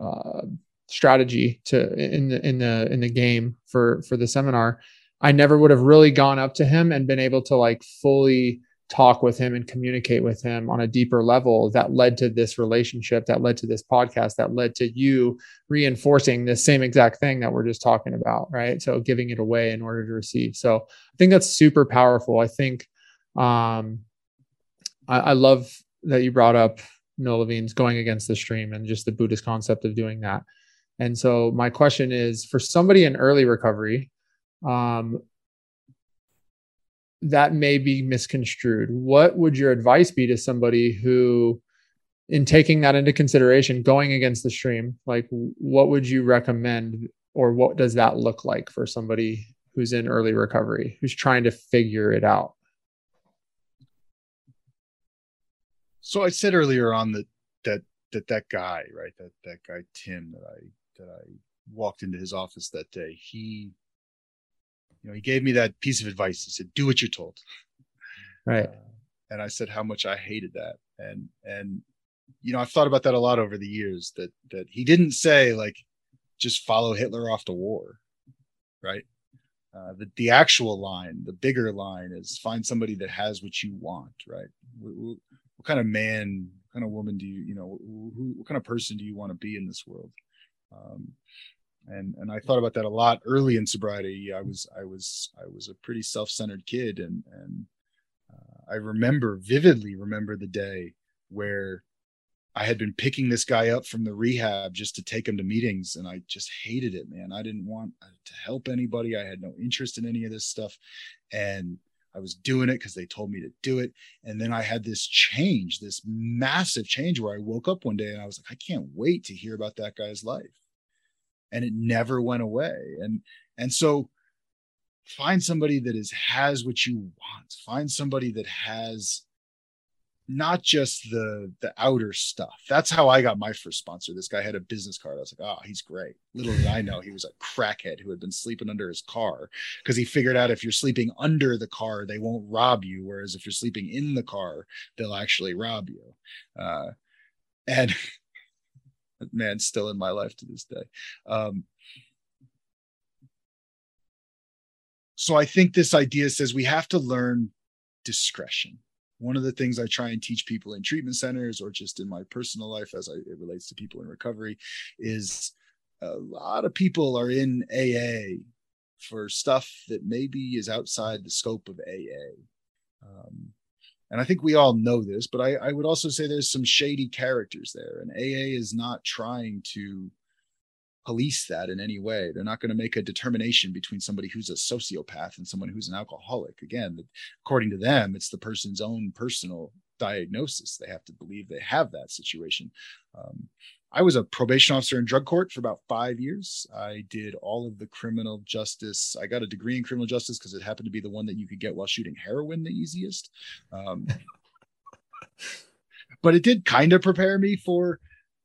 uh, strategy to in the in the in the game for for the seminar i never would have really gone up to him and been able to like fully talk with him and communicate with him on a deeper level that led to this relationship that led to this podcast that led to you reinforcing the same exact thing that we're just talking about right? So giving it away in order to receive. So i think that's super powerful. I think um i, I love that you brought up Noah Levine's going against the stream and just the buddhist concept of doing that. And so my question is for somebody in early recovery um, that may be misconstrued. What would your advice be to somebody who, in taking that into consideration, going against the stream, like what would you recommend, or what does that look like for somebody who's in early recovery, who's trying to figure it out? So I said earlier on that that that that guy, right, that that guy Tim that I that I walked into his office that day, he you know, he gave me that piece of advice. He said, "Do what you're told." Right. Uh, and I said how much I hated that. And and you know, I've thought about that a lot over the years. That that he didn't say like, just follow Hitler off to war, right? Uh, the the actual line, the bigger line, is find somebody that has what you want, right? What, what, kind of man, what kind of woman do you, you know, who, what kind of person do you want to be in this world? Um, and and I thought about that a lot early in sobriety. I was I was I was a pretty self-centered kid, and and uh, I remember vividly remember the day where I had been picking this guy up from the rehab just to take him to meetings, and I just hated it, man. I didn't want uh, to help anybody. I had no interest in any of this stuff, and I was doing it because they told me to do it. And then I had this change, this massive change where I woke up one day and I was like, I can't wait to hear about that guy's life and it never went away. And and so find somebody that is has what you want. Find somebody that has not just the the outer stuff. That's how i got my first sponsor. This guy had a business card. I was like oh he's great. Little did i know he was a crackhead who had been sleeping under his car because he figured out if you're sleeping under the car they won't rob you whereas if you're sleeping in the car they'll actually rob you. Uh, and (laughs) man still in my life to this day. Um, so i think this idea says we have to learn discretion. One of the things i try and teach people in treatment centers or just in my personal life as I, it relates to people in recovery is a lot of people are in aa for stuff that maybe is outside the scope of aa um, and I think we all know this, but I, I would also say there's some shady characters there, and AA is not trying to police that in any way. They're not going to make a determination between somebody who's a sociopath and someone who's an alcoholic. Again, according to them, it's the person's own personal diagnosis. They have to believe they have that situation. Um, I was a probation officer in drug court for about five years. I did all of the criminal justice. I got a degree in criminal justice because it happened to be the one that you could get while shooting heroin the easiest. Um, (laughs) but it did kind of prepare me for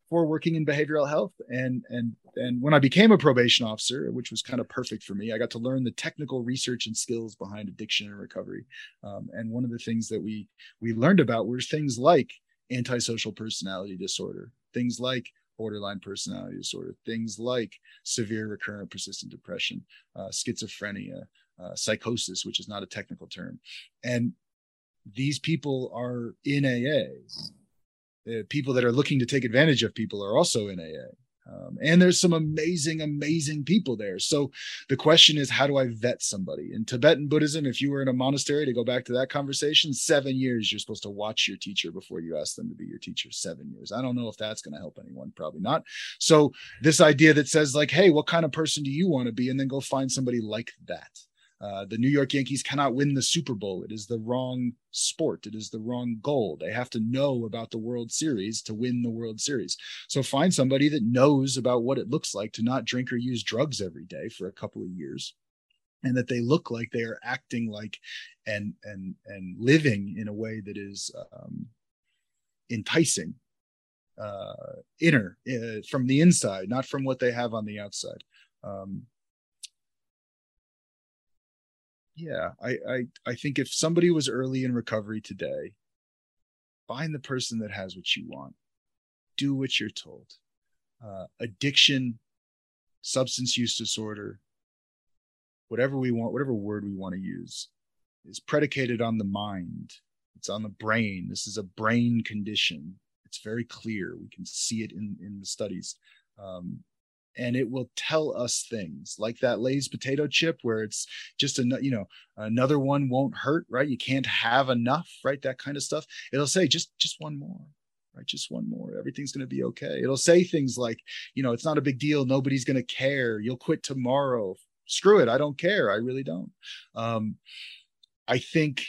for working in behavioral health and and and when I became a probation officer, which was kind of perfect for me, I got to learn the technical research and skills behind addiction and recovery. Um, and one of the things that we we learned about were things like antisocial personality disorder, things like borderline personality disorder, things like severe recurrent persistent depression, uh, schizophrenia, uh, psychosis, which is not a technical term. And these people are in AA. The people that are looking to take advantage of people are also in AA. Um, and there's some amazing, amazing people there. So the question is, how do I vet somebody? In Tibetan Buddhism, if you were in a monastery, to go back to that conversation, seven years you're supposed to watch your teacher before you ask them to be your teacher. Seven years. I don't know if that's going to help anyone. Probably not. So this idea that says like, hey, what kind of person do you want to be? And then go find somebody like that. Uh, the New York Yankees cannot win the Super Bowl. It is the wrong sport. It is the wrong goal. They have to know about the World Series to win the World Series. So find somebody that knows about what it looks like to not drink or use drugs every day for a couple of years and that they look like they are acting like and and and living in a way that is um, enticing uh, inner uh, from the inside not from what they have on the outside um, yeah, I, I I think if somebody was early in recovery today, find the person that has what you want. Do what you're told. Uh, addiction, substance use disorder, whatever we want, whatever word we want to use, is predicated on the mind. It's on the brain. This is a brain condition. It's very clear. We can see it in in the studies. Um, and it will tell us things like that Lay's potato chip where it's just a you know another one won't hurt right? You can't have enough right? That kind of stuff. It'll say just just one more right? Just one more. Everything's going to be okay. It'll say things like you know it's not a big deal. Nobody's going to care. You'll quit tomorrow. Screw it. I don't care. I really don't. Um i think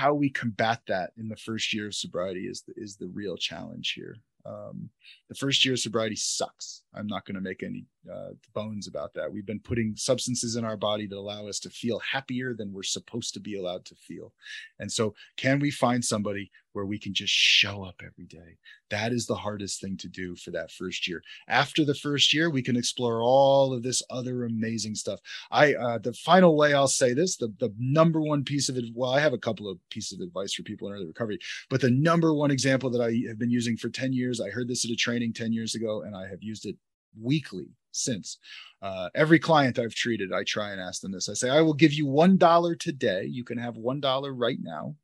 how we combat that in the first year of sobriety is the, is the real challenge here um, the first year of sobriety sucks. I'm not going to make any uh, bones about that. We've been putting substances in our body that allow us to feel happier than we're supposed to be allowed to feel. And so, can we find somebody where we can just show up every day? That is the hardest thing to do for that first year. After the first year, we can explore all of this other amazing stuff. I, uh, the final way I'll say this, the, the number one piece of it, well, I have a couple of pieces of advice for people in early recovery, but the number one example that I have been using for 10 years, I heard this at a training 10 years ago, and I have used it weekly since. Uh, every client I've treated, I try and ask them this. I say, I will give you $1 today. You can have $1 right now,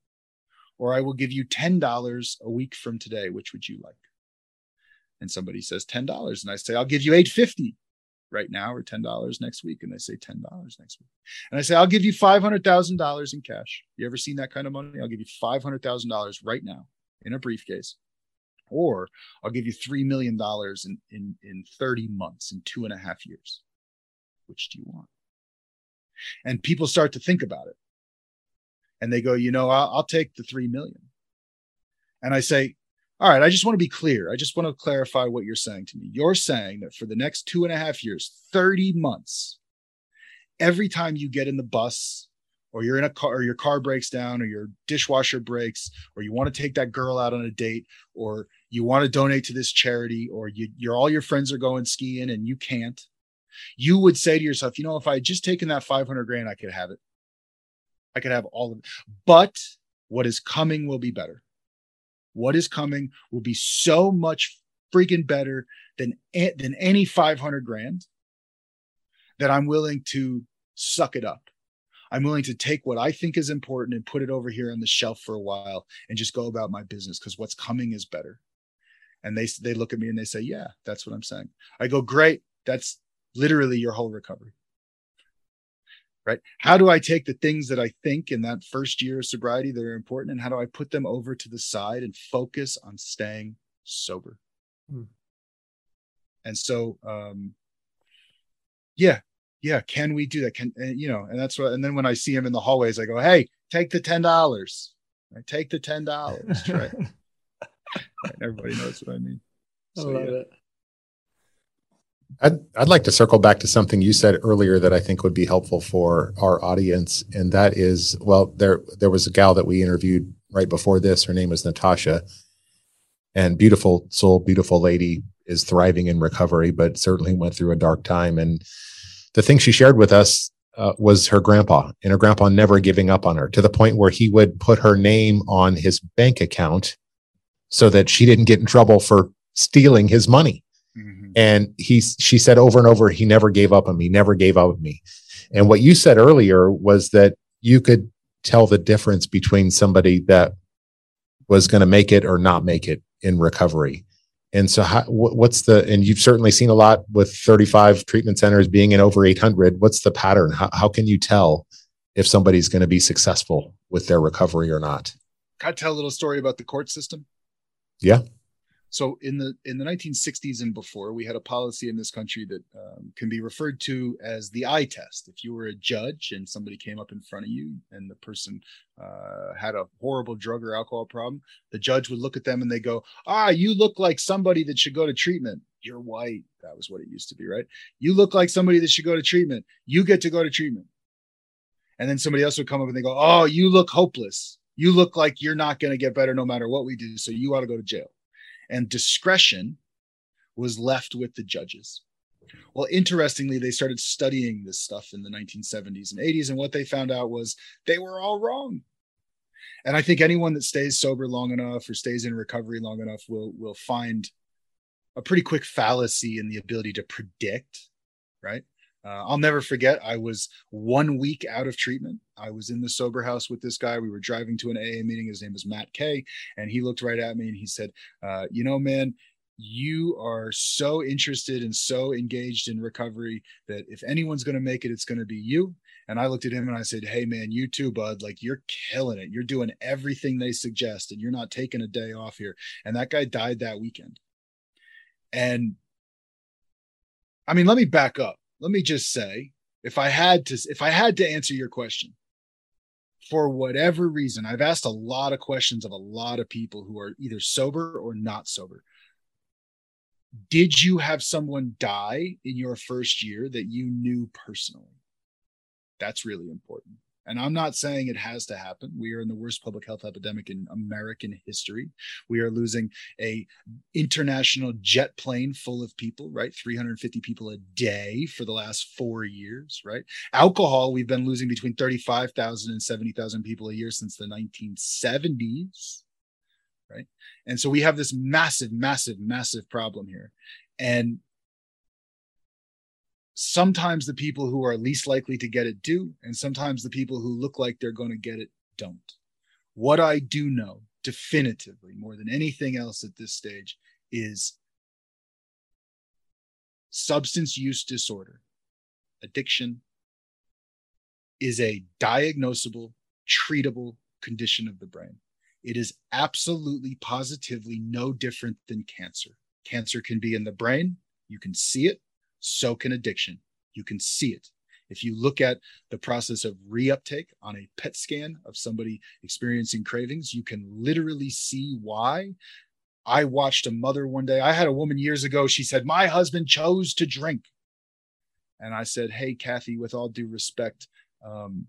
or I will give you $10 a week from today. Which would you like? And somebody says $10. And I say, I'll give you 850 right now or $10 next week. And they say $10 next week. And I say, I'll give you $500,000 in cash. You ever seen that kind of money? I'll give you $500,000 right now in a briefcase or I'll give you $3 million in, in, in 30 months, in two and a half years. Which do you want? And people start to think about it. And they go, you know, I'll, I'll take the 3 million. And I say, all right, I just want to be clear. I just want to clarify what you're saying to me. You're saying that for the next two and a half years, 30 months, every time you get in the bus or you're in a car or your car breaks down or your dishwasher breaks or you want to take that girl out on a date or you want to donate to this charity or you, you're all your friends are going skiing and you can't you would say to yourself you know if i had just taken that 500 grand i could have it. I could have all of it. But what is coming will be better. What is coming will be so much freaking better than than any 500 grand that i'm willing to suck it up I'm willing to take what I think is important and put it over here on the shelf for a while and just go about my business because what's coming is better. And they they look at me and they say, "Yeah, that's what I'm saying." I go, "Great. That's literally your whole recovery." Right? How do I take the things that I think in that first year of sobriety that are important and how do I put them over to the side and focus on staying sober? Hmm. And so um yeah, yeah, can we do that? Can eh, you know? And that's what. And then when I see him in the hallways, I go, "Hey, take the ten dollars. Right, take the ten dollars." (laughs) right. Everybody knows what I mean. So, I love yeah. it. I'd, I'd like to circle back to something you said earlier that I think would be helpful for our audience, and that is, well, there there was a gal that we interviewed right before this. Her name was Natasha, and beautiful soul, beautiful lady, is thriving in recovery, but certainly went through a dark time. And the thing she shared with us uh, was her grandpa and her grandpa never giving up on her to the point where he would put her name on his bank account so that she didn't get in trouble for stealing his money. Mm-hmm. And he, she said over and over, he never gave up on me, never gave up on me. And what you said earlier was that you could tell the difference between somebody that was going to make it or not make it in recovery. And so, how, what's the, and you've certainly seen a lot with 35 treatment centers being in over 800. What's the pattern? How, how can you tell if somebody's going to be successful with their recovery or not? Can I tell a little story about the court system? Yeah. So in the in the 1960s and before, we had a policy in this country that um, can be referred to as the eye test. If you were a judge and somebody came up in front of you and the person uh, had a horrible drug or alcohol problem, the judge would look at them and they go, "Ah, you look like somebody that should go to treatment. You're white." That was what it used to be, right? You look like somebody that should go to treatment. You get to go to treatment. And then somebody else would come up and they go, "Oh, you look hopeless. You look like you're not going to get better no matter what we do. So you ought to go to jail." And discretion was left with the judges. Well, interestingly, they started studying this stuff in the 1970s and 80s, and what they found out was they were all wrong. And I think anyone that stays sober long enough or stays in recovery long enough will will find a pretty quick fallacy in the ability to predict, right? Uh, I'll never forget. I was one week out of treatment. I was in the sober house with this guy. We were driving to an AA meeting. His name was Matt Kay, and he looked right at me and he said, uh, "You know, man, you are so interested and so engaged in recovery that if anyone's going to make it, it's going to be you." And I looked at him and I said, "Hey, man, you too, bud. Like you're killing it. You're doing everything they suggest, and you're not taking a day off here." And that guy died that weekend. And I mean, let me back up let me just say if i had to if i had to answer your question for whatever reason i've asked a lot of questions of a lot of people who are either sober or not sober. Did you have someone die in your first year that you knew personally? That's really important and I'm not saying it has to happen. We are in the worst public health epidemic in American history. We are losing a international jet plane full of people, right? 350 people a day for the last 4 years, right? Alcohol, we've been losing between 35,000 and 70,000 people a year since the 1970s, right? And so we have this massive massive massive problem here. And sometimes the people who are least likely to get it do, and sometimes the people who look like they're going to get it don't. What I do know definitively, more than anything else at this stage, is substance use disorder, addiction, is a diagnosable, treatable condition of the brain. It is absolutely, positively no different than cancer. Cancer can be in the brain, you can see it, so can addiction. You can see it. If you look at the process of reuptake on a PET scan of somebody experiencing cravings, you can literally see why. I watched a mother one day. I had a woman years ago. She said, My husband chose to drink. And I said, Hey, Kathy, with all due respect, um,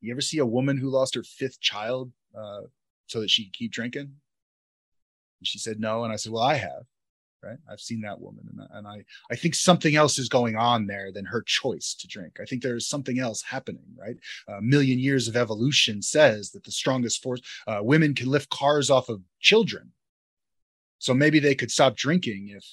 you ever see a woman who lost her fifth child uh, so that she could keep drinking? And she said, No. And I said, Well, I have right? I've seen that woman and, and i i think something else is going on there than her choice to drink. I think there's something else happening right? A million years of evolution says that the strongest force uh, women can lift cars off of children. So maybe they could stop drinking if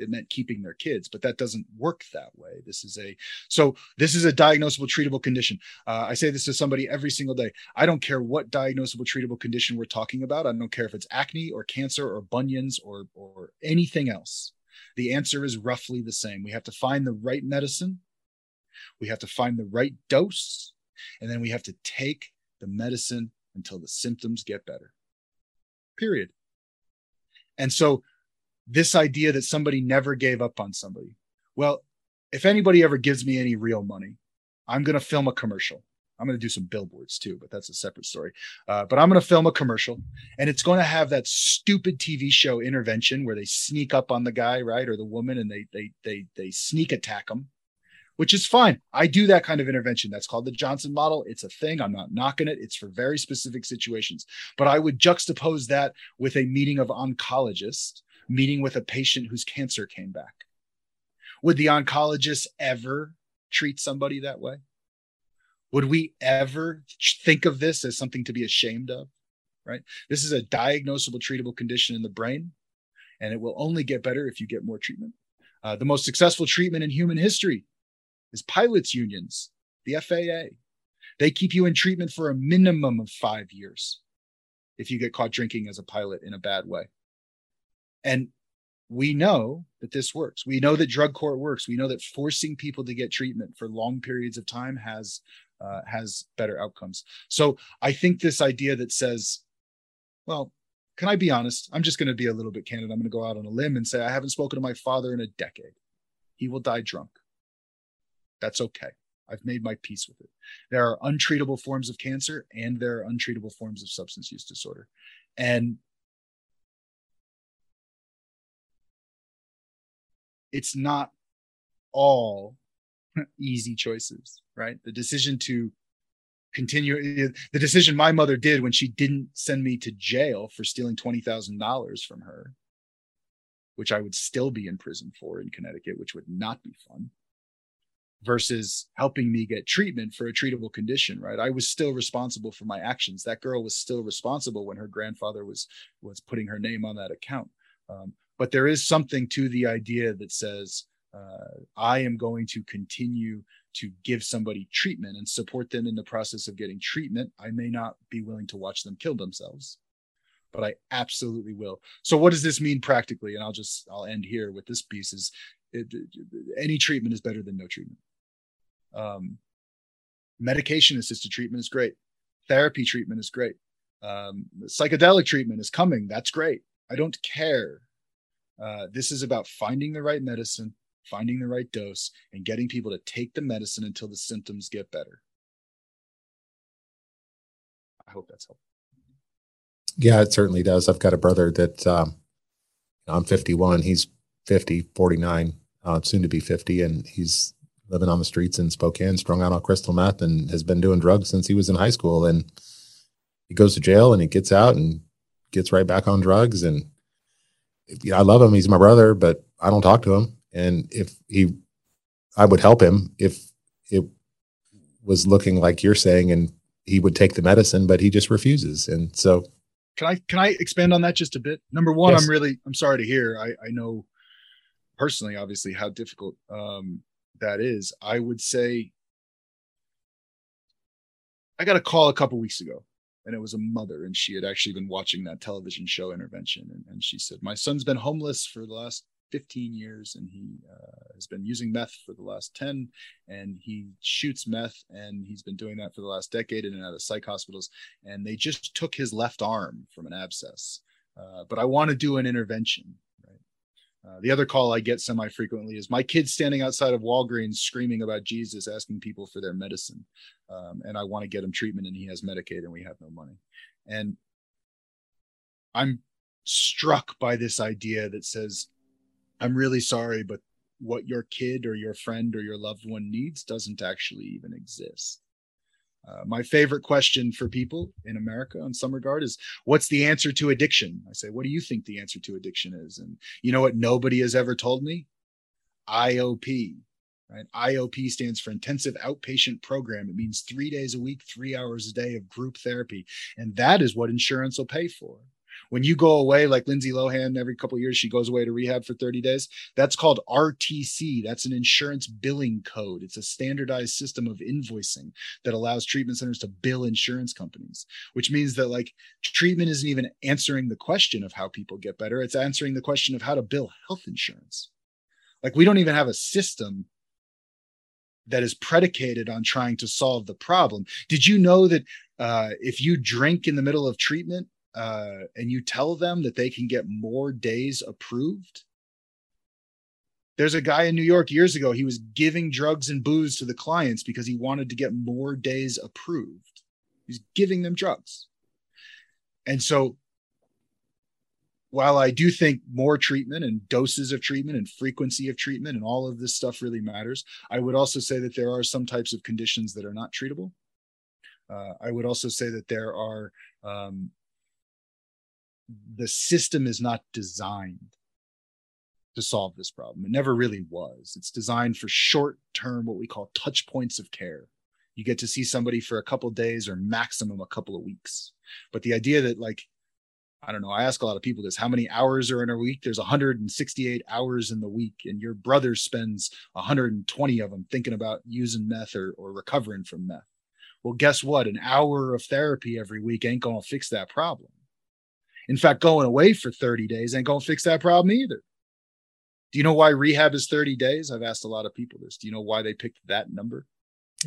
it meant keeping their kids but that doesn't work that way. This is a so this is a diagnosable treatable condition. Uh, i say this to somebody every single day. I don't care what diagnosable treatable condition we're talking about. I don't care if it's acne or cancer or bunions or or anything else. The answer is roughly the same. We have to find the right medicine. We have to find the right dose. And then we have to take the medicine until the symptoms get better. Period. And so this idea that somebody never gave up on somebody. Well, if anybody ever gives me any real money, I'm going to film a commercial. I'm going to do some billboards too, but that's a separate story. Uh, but I'm going to film a commercial and it's going to have that stupid TV show intervention where they sneak up on the guy, right? Or the woman and they, they, they, they sneak attack them, which is fine. I do that kind of intervention. That's called the Johnson model. It's a thing. I'm not knocking it. It's for very specific situations, but I would juxtapose that with a meeting of oncologists meeting with a patient whose cancer came back. Would the oncologist ever treat somebody that way? Would we ever think of this as something to be ashamed of? Right? This is a diagnosable, treatable condition in the brain, and it will only get better if you get more treatment. Uh, the most successful treatment in human history is pilots' unions, the FAA. They keep you in treatment for a minimum of five years. if you get caught drinking as a pilot in a bad way. And we know that this works. We know that drug court works. We know that forcing people to get treatment for long periods of time has uh, has better outcomes. So I think this idea that says, well, can I be honest? I'm just going to be a little bit candid. I'm going to go out on a limb and say I haven't spoken to my father in a decade. He will die drunk. That's okay. I've made my peace with it. There are untreatable forms of cancer and there are untreatable forms of substance use disorder. And it's not all (laughs) easy choices, right? The decision to continue the decision my mother did when she didn't send me to jail for stealing $20,000 from her, which I would still be in prison for in Connecticut, which would not be fun versus helping me get treatment for a treatable condition right? I was still responsible for my actions. That girl was still responsible when her grandfather was was putting her name on that account. Um, but there is something to the idea that says uh, i am going to continue to give somebody treatment and support them in the process of getting treatment i may not be willing to watch them kill themselves but i absolutely will so what does this mean practically and i'll just i'll end here with this piece is it, any treatment is better than no treatment um, medication assisted treatment is great. Therapy treatment is great. Um, psychedelic treatment is coming. That's great. I don't care. Uh, this is about finding the right medicine, finding the right dose, and getting people to take the medicine until the symptoms get better. I hope that's helpful. Yeah, it certainly does. I've got a brother that um, I'm 51. He's 50, 49, uh, soon to be 50, and he's living on the streets in Spokane, strung out on crystal meth, and has been doing drugs since he was in high school. And he goes to jail and he gets out and gets right back on drugs. And you know, I love him; he's my brother, but I don't talk to him. And if he, I would help him if it was looking like you're saying, and he would take the medicine, but he just refuses. And so, can I can I expand on that just a bit? Number one, yes. I'm really I'm sorry to hear. I I know personally, obviously, how difficult um, that is, I would say I got a call a couple weeks ago and it was a mother and she had actually been watching that television show intervention and, and she said my son's been homeless for the last 15 years and he uh, has been using meth for the last 10 and he shoots meth and he's been doing that for the last decade in and out of psych hospitals and they just took his left arm from an abscess uh, but i want to do an intervention uh, the other call I get semi frequently is my kid's standing outside of Walgreens screaming about Jesus, asking people for their medicine. Um, and I want to get him treatment and he has Medicaid and we have no money. And I'm struck by this idea that says, I'm really sorry, but what your kid or your friend or your loved one needs doesn't actually even exist. Uh, my favorite question for people in America in some regard is what's the answer to addiction? I say, what do you think the answer to addiction is? And you know what nobody has ever told me? IOP. Right? IOP stands for intensive outpatient program. It means three days a week, three hours a day of group therapy. And that is what insurance will pay for when you go away like lindsay lohan every couple years she goes away to rehab for 30 days. That's called rtc that's an insurance billing code. It's a standardized system of invoicing that allows treatment centers to bill insurance companies which means that like treatment isn't even answering the question of how people get better. It's answering the question of how to bill health insurance. Like we don't even have a system that is predicated on trying to solve the problem. Did you know that uh, if you drink in the middle of treatment, uh, and you tell them that they can get more days approved, there's a guy in New York years ago, he was giving drugs and booze to the clients because he wanted to get more days approved. He's giving them drugs. And so, while I do think more treatment and doses of treatment and frequency of treatment and all of this stuff really matters, I would also say that there are some types of conditions that are not treatable. Uh, I would also say that there are um, the system is not designed to solve this problem. It never really was. It's designed for short term, what we call touch points of care. You get to see somebody for a couple days or maximum a couple of weeks. But the idea that, like, I don't know, I ask a lot of people this how many hours are in a week? There's 168 hours in the week, and your brother spends 120 of them thinking about using meth or, or recovering from meth. Well, guess what? An hour of therapy every week ain't going to fix that problem In fact, going away for 30 days ain't going to fix that problem either. Do you know why rehab is 30 days? I've asked a lot of people this. Do you know why they picked that number?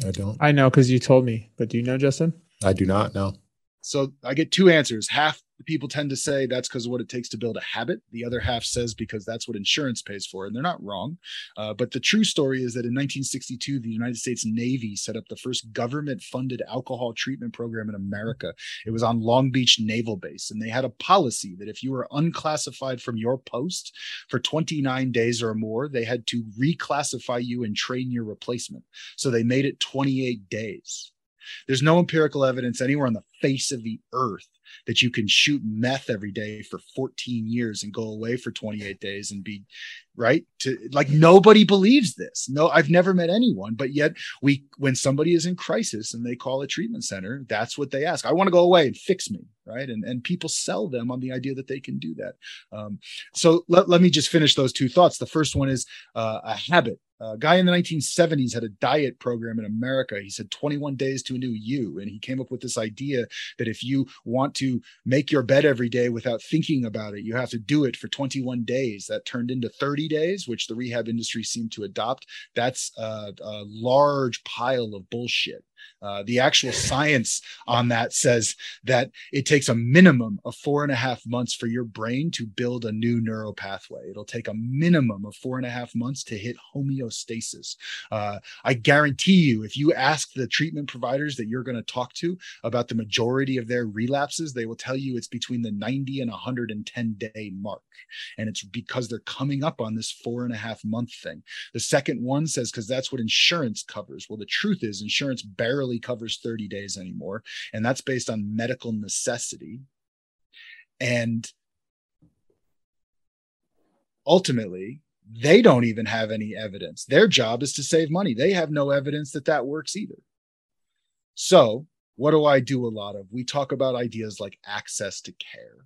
I don't. I know because you told me, but do you know, Justin? I do not know. So I get two answers. Half the people tend to say that's because of what it takes to build a habit. The other half says because that's what insurance pays for, and they're not wrong. Uh, but the true story is that in 1962, the United States Navy set up the first government-funded alcohol treatment program in America. It was on Long Beach Naval Base, and they had a policy that if you were unclassified from your post for 29 days or more, they had to reclassify you and train your replacement. So they made it 28 days. There's no empirical evidence anywhere on the face of the earth that you can shoot meth every day for 14 years and go away for 28 days and be right? To like nobody believes this. No i've never met anyone but yet we when somebody is in crisis and they call a treatment center that's what they ask. I want to go away and fix me right? And and people sell them on the idea that they can do that. Um, so let, let me just finish those two thoughts. The first one is uh, a habit a guy in the 1970s had a diet program in America. He said 21 days to a new you. And he came up with this idea that if you want to make your bed every day without thinking about it, you have to do it for 21 days. That turned into 30 days, which the rehab industry seemed to adopt. That's a, a large pile of bullshit. Uh, the actual science on that says that it takes a minimum of four and a half months for your brain to build a new neural pathway. It'll take a minimum of four and a half months to hit homeostasis. Uh, I guarantee you, if you ask the treatment providers that you're going to talk to about the majority of their relapses, they will tell you it's between the 90 and 110 day mark. And it's because they're coming up on this four and a half month thing. The second one says, because that's what insurance covers. Well, the truth is, insurance barely barely covers 30 days anymore. And that's based on medical necessity. And ultimately, they don't even have any evidence. Their job is to save money. They have no evidence that that works either. So, what do I do a lot of? We talk about ideas like access to care,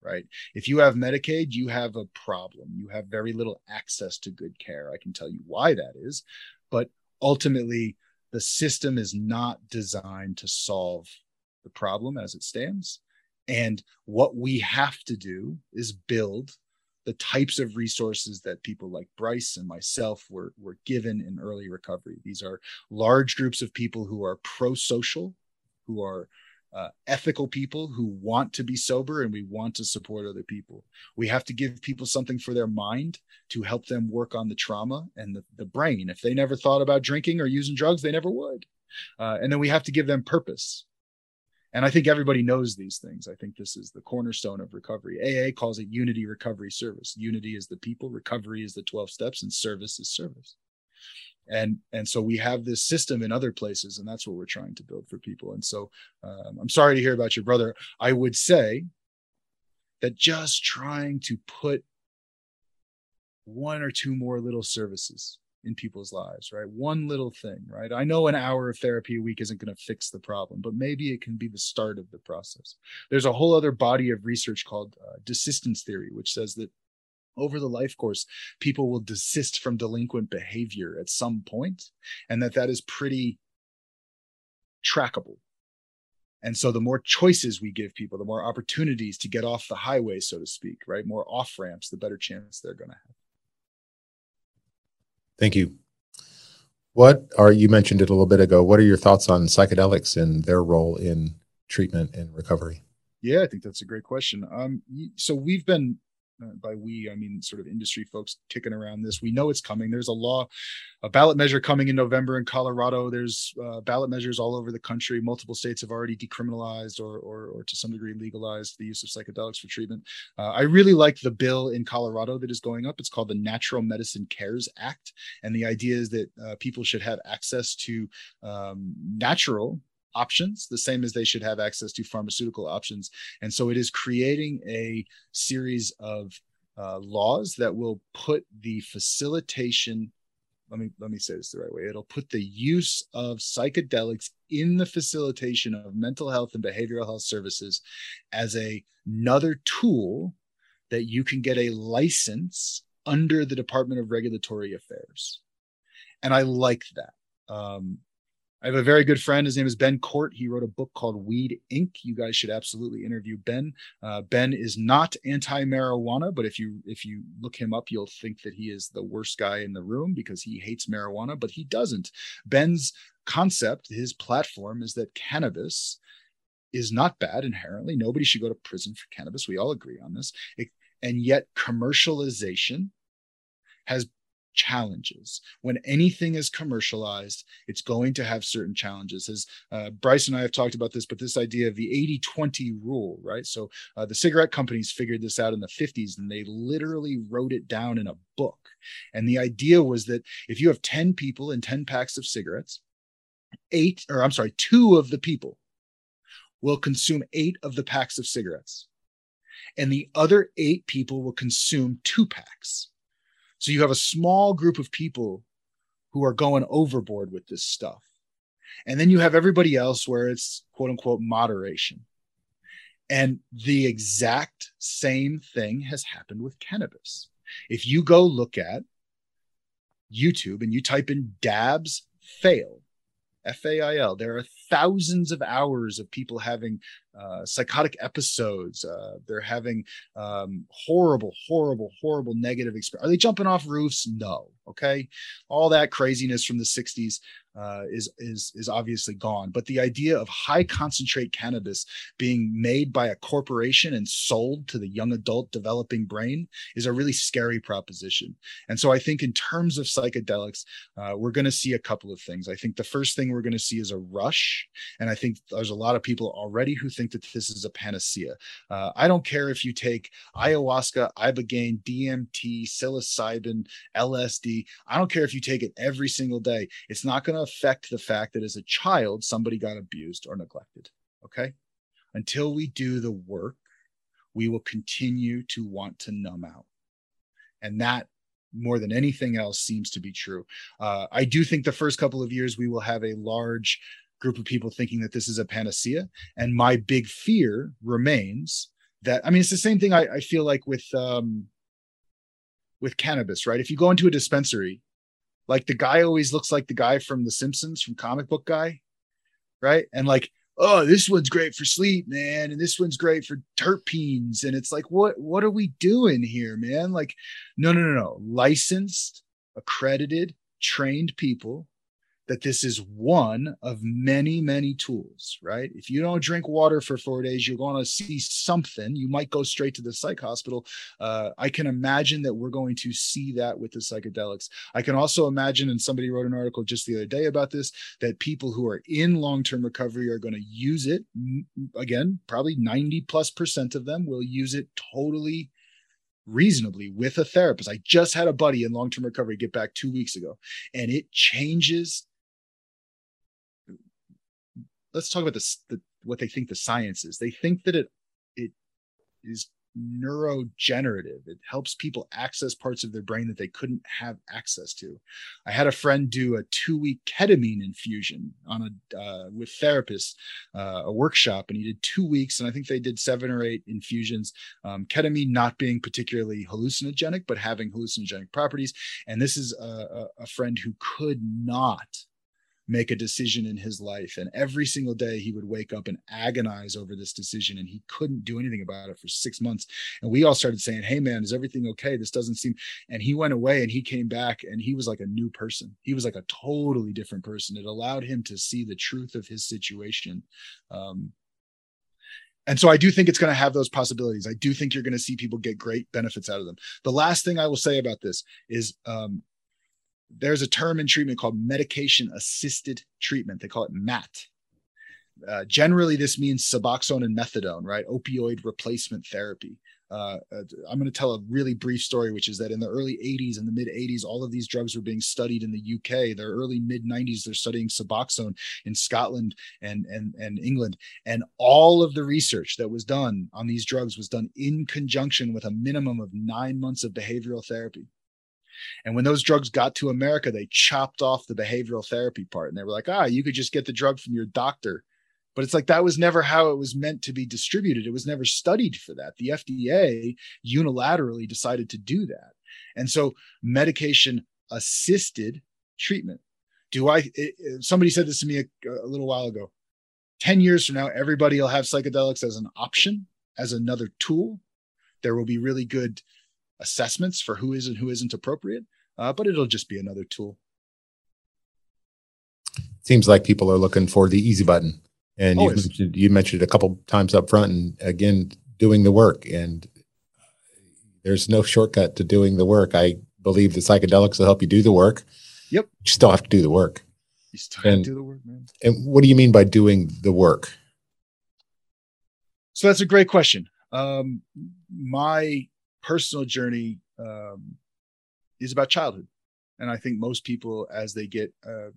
right? If you have Medicaid, you have a problem. You have very little access to good care. I can tell you why that is. But ultimately, the system is not designed to solve the problem as it stands. And what we have to do is build the types of resources that people like Bryce and myself were, were given in early recovery. These are large groups of people who are pro social, who are uh, ethical people who want to be sober and we want to support other people. We have to give people something for their mind to help them work on the trauma and the, the brain. If they never thought about drinking or using drugs, they never would. Uh, and then we have to give them purpose. And I think everybody knows these things. I think this is the cornerstone of recovery. AA calls it unity recovery service. Unity is the people, recovery is the 12 steps, and service is service and and so we have this system in other places and that's what we're trying to build for people. And so um, i'm sorry to hear about your brother. I would say that just trying to put one or two more little services in people's lives right? One little thing right? I know an hour of therapy a week isn't going to fix the problem but maybe it can be the start of the process. There's a whole other body of research called uh, desistance theory which says that over the life course people will desist from delinquent behavior at some point and that that is pretty trackable. And so the more choices we give people the more opportunities to get off the highway so to speak right? More off ramps the better chance they're going to have. Thank you. What are you mentioned it a little bit ago what are your thoughts on psychedelics and their role in treatment and recovery? Yeah i think that's a great question. Um, so we've been uh, by we i mean sort of industry folks kicking around this. We know it's coming. There's a law a ballot measure coming in november in colorado. There's uh, ballot measures all over the country. Multiple states have already decriminalized or, or, or to some degree legalized the use of psychedelics for treatment. Uh, i really like the bill in colorado that is going up. It's called the natural medicine cares act. And the idea is that uh, people should have access to um, natural options, the same as they should have access to pharmaceutical options. And so it is creating a series of uh, laws that will put the facilitation let me let me say this the right way it'll put the use of psychedelics in the facilitation of mental health and behavioral health services as a, another tool that you can get a license under the department of regulatory affairs and i like that um, I have a very good friend. His name is Ben Cort. He wrote a book called Weed Inc. You guys should absolutely interview Ben. Uh, ben is not anti-marijuana, but if you if you look him up, you'll think that he is the worst guy in the room because he hates marijuana, but he doesn't. Ben's concept, his platform, is that cannabis is not bad inherently. Nobody should go to prison for cannabis. We all agree on this. It, and yet, commercialization has challenges. When anything is commercialized, it's going to have certain challenges. As uh, Bryce and I have talked about this, but this idea of the 80 20 rule, right? So uh, the cigarette companies figured this out in the 50s and they literally wrote it down in a book. And the idea was that if you have 10 people and 10 packs of cigarettes, eight, or I'm sorry, two of the people will consume eight of the packs of cigarettes. And the other eight people will consume two packs so you have a small group of people who are going overboard with this stuff. And then you have everybody else where it's quote unquote moderation. And the exact same thing has happened with cannabis. If you go look at YouTube and you type in dabs fail, F A I L, there are thousands of hours of people having uh, psychotic episodes. Uh, they're having um, horrible, horrible, horrible negative experience. Are they jumping off roofs? No. Okay, all that craziness from the '60s uh, is is is obviously gone. But the idea of high concentrate cannabis being made by a corporation and sold to the young adult developing brain is a really scary proposition. And so I think in terms of psychedelics, uh, we're going to see a couple of things. I think the first thing we're going to see is a rush, and I think there's a lot of people already who think that this is a panacea. Uh, I don't care if you take ayahuasca, ibogaine, DMT, psilocybin, LSD. I don't care if you take it every single day. It's not going to affect the fact that as a child, somebody got abused or neglected. Okay. Until we do the work, we will continue to want to numb out. And that more than anything else seems to be true. Uh, I do think the first couple of years we will have a large group of people thinking that this is a panacea. And my big fear remains that I mean it's the same thing I, I feel like with um, with cannabis, right? If you go into a dispensary, like the guy always looks like the guy from The Simpsons, from comic book guy, right? And like, oh, this one's great for sleep, man, and this one's great for terpenes, and it's like, what what are we doing here, man? Like, no, no, no, no, licensed, accredited, trained people that this is one of many, many tools, right? If you don't drink water for four days, you're going to see something. You might go straight to the psych hospital. Uh, I can imagine that we're going to see that with the psychedelics. I can also imagine, and somebody wrote an article just the other day about this, that people who are in long term recovery are going to use it. Again, probably 90 plus percent of them will use it totally reasonably with a therapist. I just had a buddy in long term recovery get back two weeks ago, and it changes let's talk about this the, what they think the science is. They think that it it is neurogenerative. It helps people access parts of their brain that they couldn't have access to. I had a friend do a two week ketamine infusion on a uh, with therapists uh, a workshop and he did two weeks and i think they did seven or eight infusions. Um, ketamine not being particularly hallucinogenic but having hallucinogenic properties. And this is a, a, a friend who could not make a decision in his life. And every single day he would wake up and agonize over this decision. And he couldn't do anything about it for six months. And we all started saying, Hey, man, is everything okay? This doesn't seem. And he went away and he came back and he was like a new person. He was like a totally different person. It allowed him to see the truth of his situation. Um, and so I do think it's going to have those possibilities. I do think you're going to see people get great benefits out of them. The last thing I will say about this is um, there's a term in treatment called medication assisted treatment. They call it MAT. Uh, generally, this means Suboxone and methadone, right? Opioid replacement therapy. Uh, uh I'm going to tell a really brief story, which is that in the early 80s and the mid 80s, all of these drugs were being studied in the UK. The early mid 90s, they're studying Suboxone in Scotland and, and, and England. And all of the research that was done on these drugs was done in conjunction with a minimum of nine months of behavioral therapy. And when those drugs got to America, they chopped off the behavioral therapy part and they were like, ah, you could just get the drug from your doctor. But it's like that was never how it was meant to be distributed. It was never studied for that. The FDA unilaterally decided to do that. And so medication assisted treatment do I? It, somebody said this to me a, a little while ago. 10 years from now, everybody will have psychedelics as an option, as another tool. There will be really good assessments for who is and who isn't appropriate, uh, but it'll just be another tool. Seems like people are looking for the easy button. And you mentioned, you mentioned it a couple times up front, and again, doing the work. And there's no shortcut to doing the work. I believe the psychedelics will help you do the work. Yep. You still have to do the work. You still and, have to do the work, man. And what do you mean by doing the work? So that's a great question. Um, my personal journey um, is about childhood and i think most people as they get uh,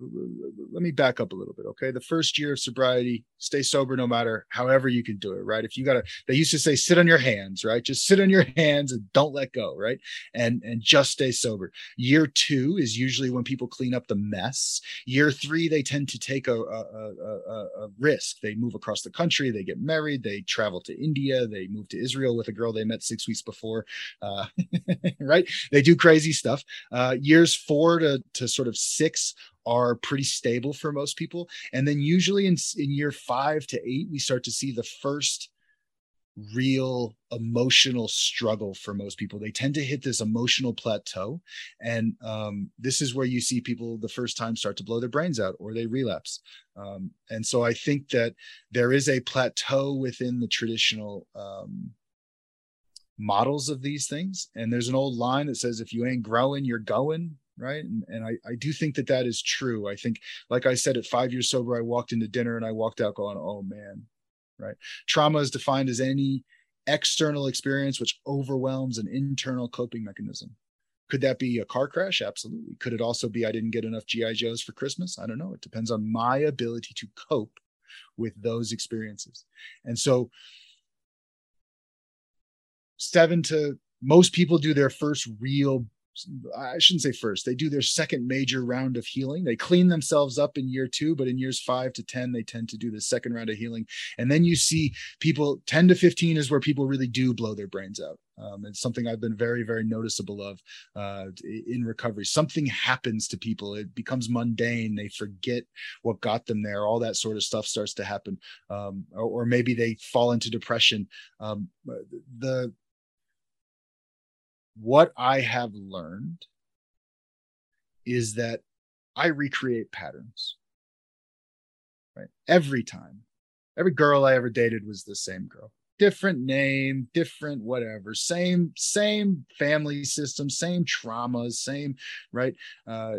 let me back up a little bit okay? The first year of sobriety stay sober no matter however you can do it right? If you gotta they used to say sit on your hands right? Just sit on your (laughs) hands and don't let go right? And and just stay sober. Year two is usually when people clean up the mess. Year three they tend to take a, a, a, a risk. They move across the country they get married they travel to india they move to israel with a girl they met six weeks before uh, (laughs) right? They do crazy stuff. Uh, years four to, to sort of six are pretty stable for most people. And then usually in, in year five to eight, we start to see the first real emotional struggle for most people. They tend to hit this emotional plateau. And um, this is where you see people the first time start to blow their brains out or they relapse. Um, and so I think that there is a plateau within the traditional um, models of these things. And there's an old line that says, if you ain't growing, you're going right? And, and I, I do think that that is true. I think like i said at five years sober i walked into dinner and i walked out going oh man right? Trauma is defined as any external experience which overwhelms an internal coping mechanism. Could that be a car crash? Absolutely. Could it also be i didn't get enough gi joes for christmas? I don't know. It depends on my ability to cope with those experiences. And so seven to most people do their first real I shouldn't say first, they do their second major round of healing. They clean themselves up in year two, but in years five to 10, they tend to do the second round of healing. And then you see people 10 to 15 is where people really do blow their brains out. Um, it's something I've been very, very noticeable of uh, in recovery. Something happens to people, it becomes mundane. They forget what got them there. All that sort of stuff starts to happen. Um, or, or, maybe they fall into depression. Um, the what I have learned is that I recreate patterns. Right? Every time. Every girl I ever dated was the same girl. Different name, different whatever, same same family system, same traumas, same right. Uh,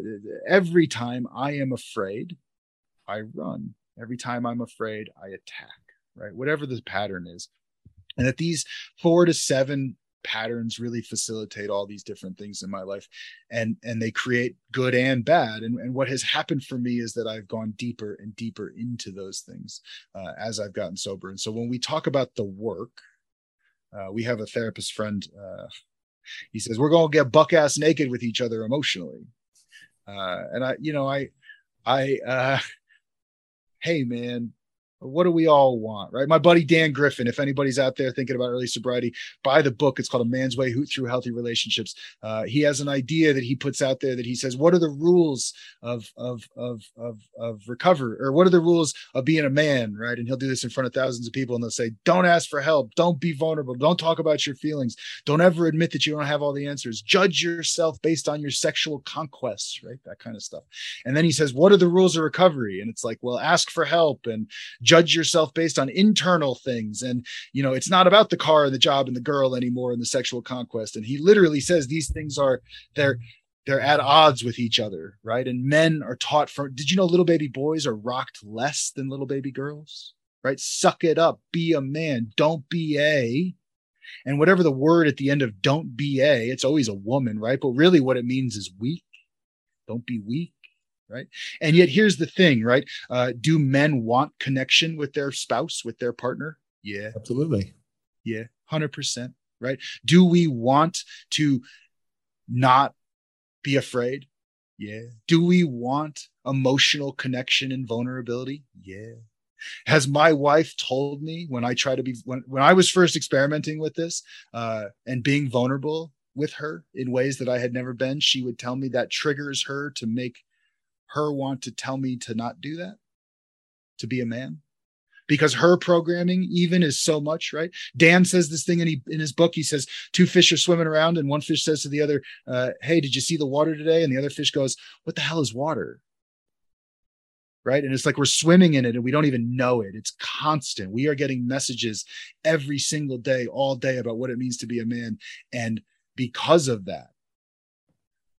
every time I am afraid, I run. Every time I'm afraid, I attack. Right, whatever the pattern is, and that these four to seven patterns really facilitate all these different things in my life. And and they create good and bad. And, and what has happened for me is that i've gone deeper and deeper into those things uh, as i've gotten sober. And so when we talk about the work uh, we have a therapist friend uh, he says we're going to get buck ass naked with each other emotionally. Uh, and i you know i i uh, (laughs) hey man what do we all want, right? My buddy Dan Griffin, if anybody's out there thinking about early sobriety, buy the book. It's called A Man's Way Through Healthy Relationships. Uh, he has an idea that he puts out there that he says, what are the rules of of of of of recovery, or what are the rules of being a man, right? And he'll do this in front of thousands of people, and they'll say, don't ask for help, don't be vulnerable, don't talk about your feelings, don't ever admit that you don't have all the answers, judge yourself based on your sexual conquests, right? That kind of stuff. And then he says, what are the rules of recovery? And it's like, well, ask for help and judge yourself based on internal things. And you know it's not about the car and the job and the girl anymore and the sexual conquest. And he literally says these things are they're they're at odds with each other right? And men are taught from did you know little baby boys are rocked less than little baby girls right? Suck it up be a man don't be a. And whatever the word at the end of don't be a it's always a woman right? But really what it means is weak. Don't be weak right? And yet here's the thing right? Uh, do men want connection with their spouse with their partner? Yeah. Absolutely. Yeah 100% right? Do we want to not be afraid? Yeah. Do we want emotional connection and vulnerability? Yeah. Has my wife told me when i try to be when, when i was first experimenting with this uh, and being vulnerable with her in ways that i had never been she would tell me that triggers her to make her want to tell me to not do that, to be a man? Because her programming even is so much, right? Dan says this thing in, he, in his book. He says two fish are swimming around, and one fish says to the other, uh, "Hey, did you see the water today?" And the other fish goes, "What the hell is water?" right? And it's like we're swimming in it and we don't even know it. It's constant. We are getting messages every single day, all day about what it means to be a man. And because of that,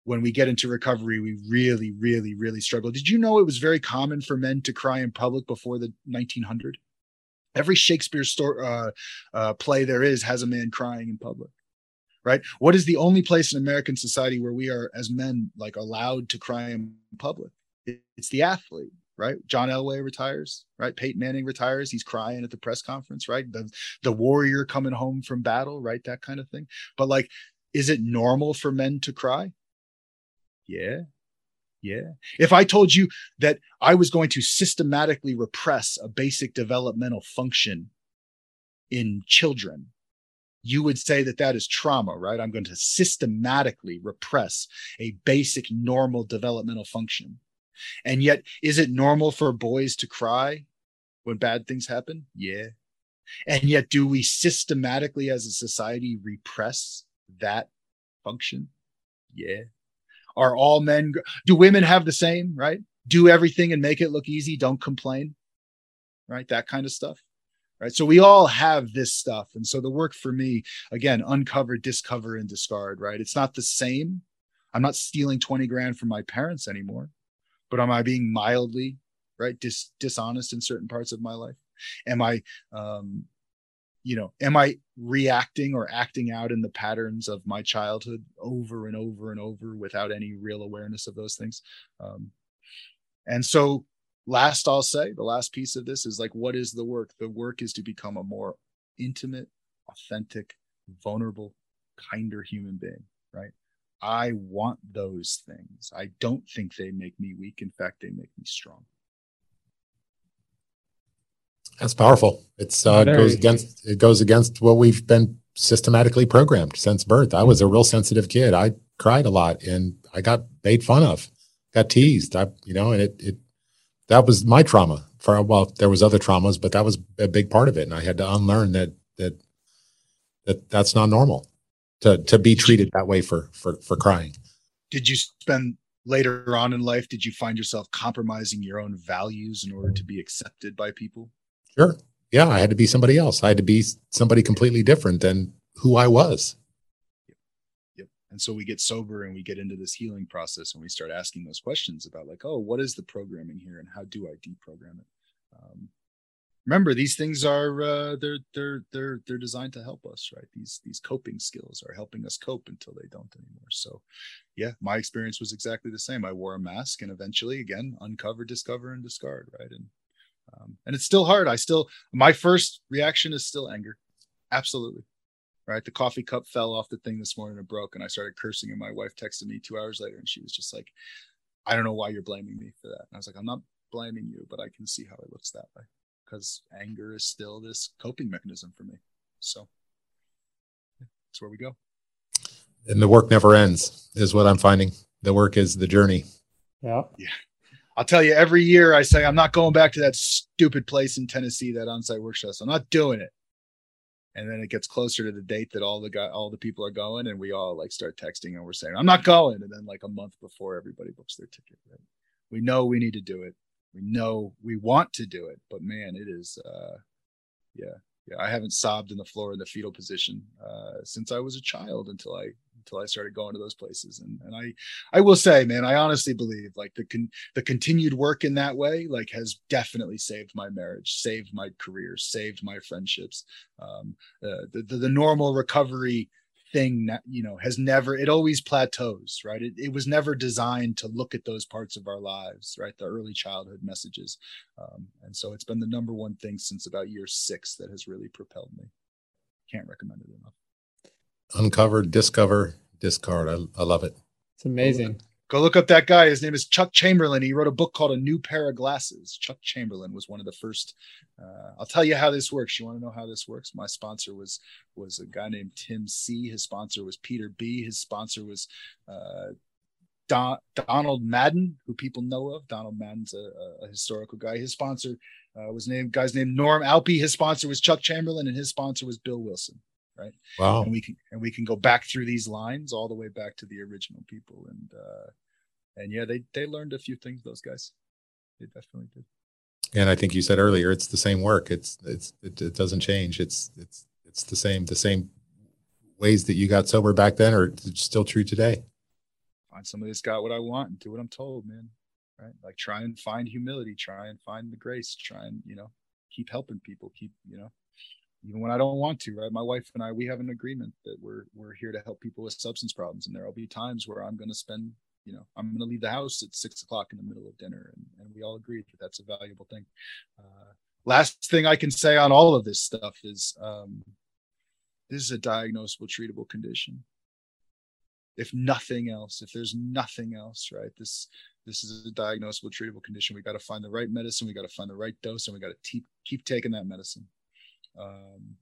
when we get into recovery, we really, really, really struggle. Did you know it was very common for men to cry in public before the 1900? Every Shakespeare story, uh, uh, play there is has a man crying in public, right? What is the only place in American society where we are, as men, like allowed to cry in public? It's the athlete, right? John Elway retires, right? Peyton Manning retires. He's crying at the press conference, right? The the warrior coming home from battle, right? That kind of thing. But like, is it normal for men to cry? Yeah. Yeah. If I told you that I was going to systematically repress a basic developmental function in children, you would say that that is trauma, right? I'm going to systematically repress a basic normal developmental function. And yet, is it normal for boys to cry when bad things happen? Yeah. And yet, do we systematically as a society repress that function? Yeah. Are all men, do women have the same, right? Do everything and make it look easy. Don't complain, right? That kind of stuff. Right. So we all have this stuff. And so the work for me, again, uncover, discover, and discard, right? It's not the same. I'm not stealing 20 grand from my parents anymore, but am I being mildly, right, dis- dishonest in certain parts of my life? Am I um, you know am i reacting or acting out in the patterns of my childhood over and over and over without any real awareness of those things? Um, and so last i'll say the last piece of this is like what is the work? The work is to become a more intimate authentic vulnerable kinder human being right? I want those things. I don't think they make me weak. In fact they make me strong that's powerful. It's uh, goes against it goes against what we've been systematically programmed since birth. I was a real sensitive kid. I cried a lot, and I got made fun of, got teased. I, you know, and it it that was my trauma. For well, there was other traumas, but that was a big part of it, and I had to unlearn that that that that's not normal to to be treated that way for for for crying. Did you spend later on in life? Did you find yourself compromising your own values in order to be accepted by people? Sure. Yeah, I had to be somebody else. I had to be somebody completely different than who I was. Yep. Yep. And so we get sober and we get into this healing process and we start asking those questions about like, oh, what is the programming here and how do I deprogram it? Um, remember, these things are uh, they're they're they're they're designed to help us, right? These these coping skills are helping us cope until they don't anymore. So, yeah, my experience was exactly the same. I wore a mask and eventually, again, uncover, discover, and discard, right? And um, and it's still hard. I still, my first reaction is still anger. Absolutely. Right. The coffee cup fell off the thing this morning and broke, and I started cursing. And my wife texted me two hours later, and she was just like, I don't know why you're blaming me for that. And I was like, I'm not blaming you, but I can see how it looks that way because anger is still this coping mechanism for me. So that's where we go. And the work never ends, is what I'm finding. The work is the journey. Yeah. Yeah. I'll tell you every year I say I'm not going back to that stupid place in Tennessee, that on-site workshop. So I'm not doing it. And then it gets closer to the date that all the guy, all the people are going, and we all like start texting and we're saying, I'm not going. And then like a month before everybody books their ticket, right? We know we need to do it. We know we want to do it, but man, it is uh yeah, yeah. I haven't sobbed in the floor in the fetal position uh since I was a child until I until I started going to those places. And and I I will say, man, I honestly believe like the con- the continued work in that way like has definitely saved my marriage, saved my career, saved my friendships. Um, uh, the, the the normal recovery thing that you know has never it always plateaus right? It, it was never designed to look at those parts of our lives right? The early childhood messages. Um, and so it's been the number one thing since about year six that has really propelled me. Can't recommend it enough uncover, discover, discard. I, I love it. It's amazing. Go look up that guy. His name is Chuck Chamberlain. He wrote a book called A New Pair of Glasses. Chuck Chamberlain was one of the first. Uh, I'll tell you how this works. You want to know how this works? My sponsor was was a guy named Tim C. His sponsor was Peter B. His sponsor was uh, Don, Donald Madden, who people know of. Donald Madden's a, a historical guy. His sponsor uh, was named guy's named Norm Alpe. His sponsor was Chuck Chamberlain, and his sponsor was Bill Wilson. Right. Wow. And we can and we can go back through these lines all the way back to the original people, and uh, and yeah, they they learned a few things. Those guys, they definitely did. And I think you said earlier, it's the same work. It's it's it, it doesn't change. It's it's it's the same the same ways that you got sober back then are still true today. Find somebody that's got what I want and do what I'm told, man. Right? Like try and find humility, try and find the grace, try and, you know, keep helping people, keep, you know, even when I don't want to, right? My wife and I, we have an agreement that we're we're here to help people with substance problems. And there'll be times where I'm gonna spend, you know, I'm gonna leave the house at six o'clock in the middle of dinner. And, and we all agree that that's a valuable thing. Uh, last thing I can say on all of this stuff is um, this is a diagnosable, treatable condition. If nothing else, if there's nothing else, right? This this is a diagnosable, treatable condition. We got to find the right medicine. We got to find the right dose, and we got to keep keep taking that medicine. Um,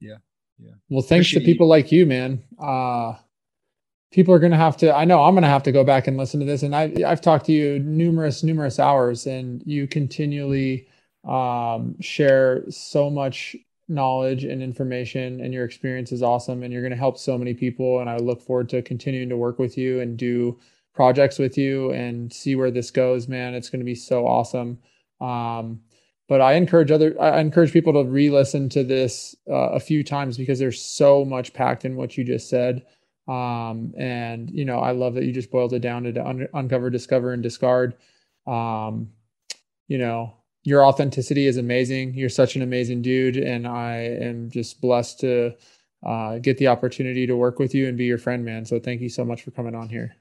yeah, yeah. Well, thanks Appreciate to people you. like you, man. Uh, people are going to have to. I know I'm going to have to go back and listen to this, and I I've talked to you numerous numerous hours, and you continually um, share so much knowledge and information and your experience is awesome and you're going to help so many people and i look forward to continuing to work with you and do projects with you and see where this goes man it's going to be so awesome um, but i encourage other i encourage people to re-listen to this uh, a few times because there's so much packed in what you just said um, and you know i love that you just boiled it down to un- uncover discover and discard um, you know your authenticity is amazing. You're such an amazing dude, and I am just blessed to uh, get the opportunity to work with you and be your friend, man. So thank you so much for coming on here.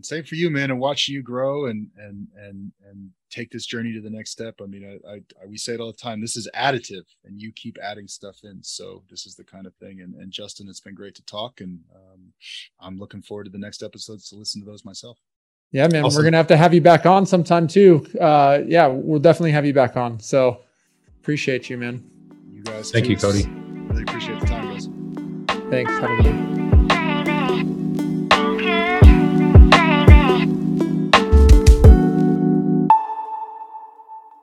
And same for you, man. And watching you grow and and and and take this journey to the next step. I mean, I, I, I we say it all the time. This is additive, and you keep adding stuff in. So this is the kind of thing. And and Justin, it's been great to talk, and um, I'm looking forward to the next episodes to listen to those myself. Yeah, man, awesome. we're gonna have to have you back on sometime too. Uh, yeah, we'll definitely have you back on. So appreciate you, man. You guys, thank too. you, Cody. Really appreciate the time, guys. Thanks. Have a good one.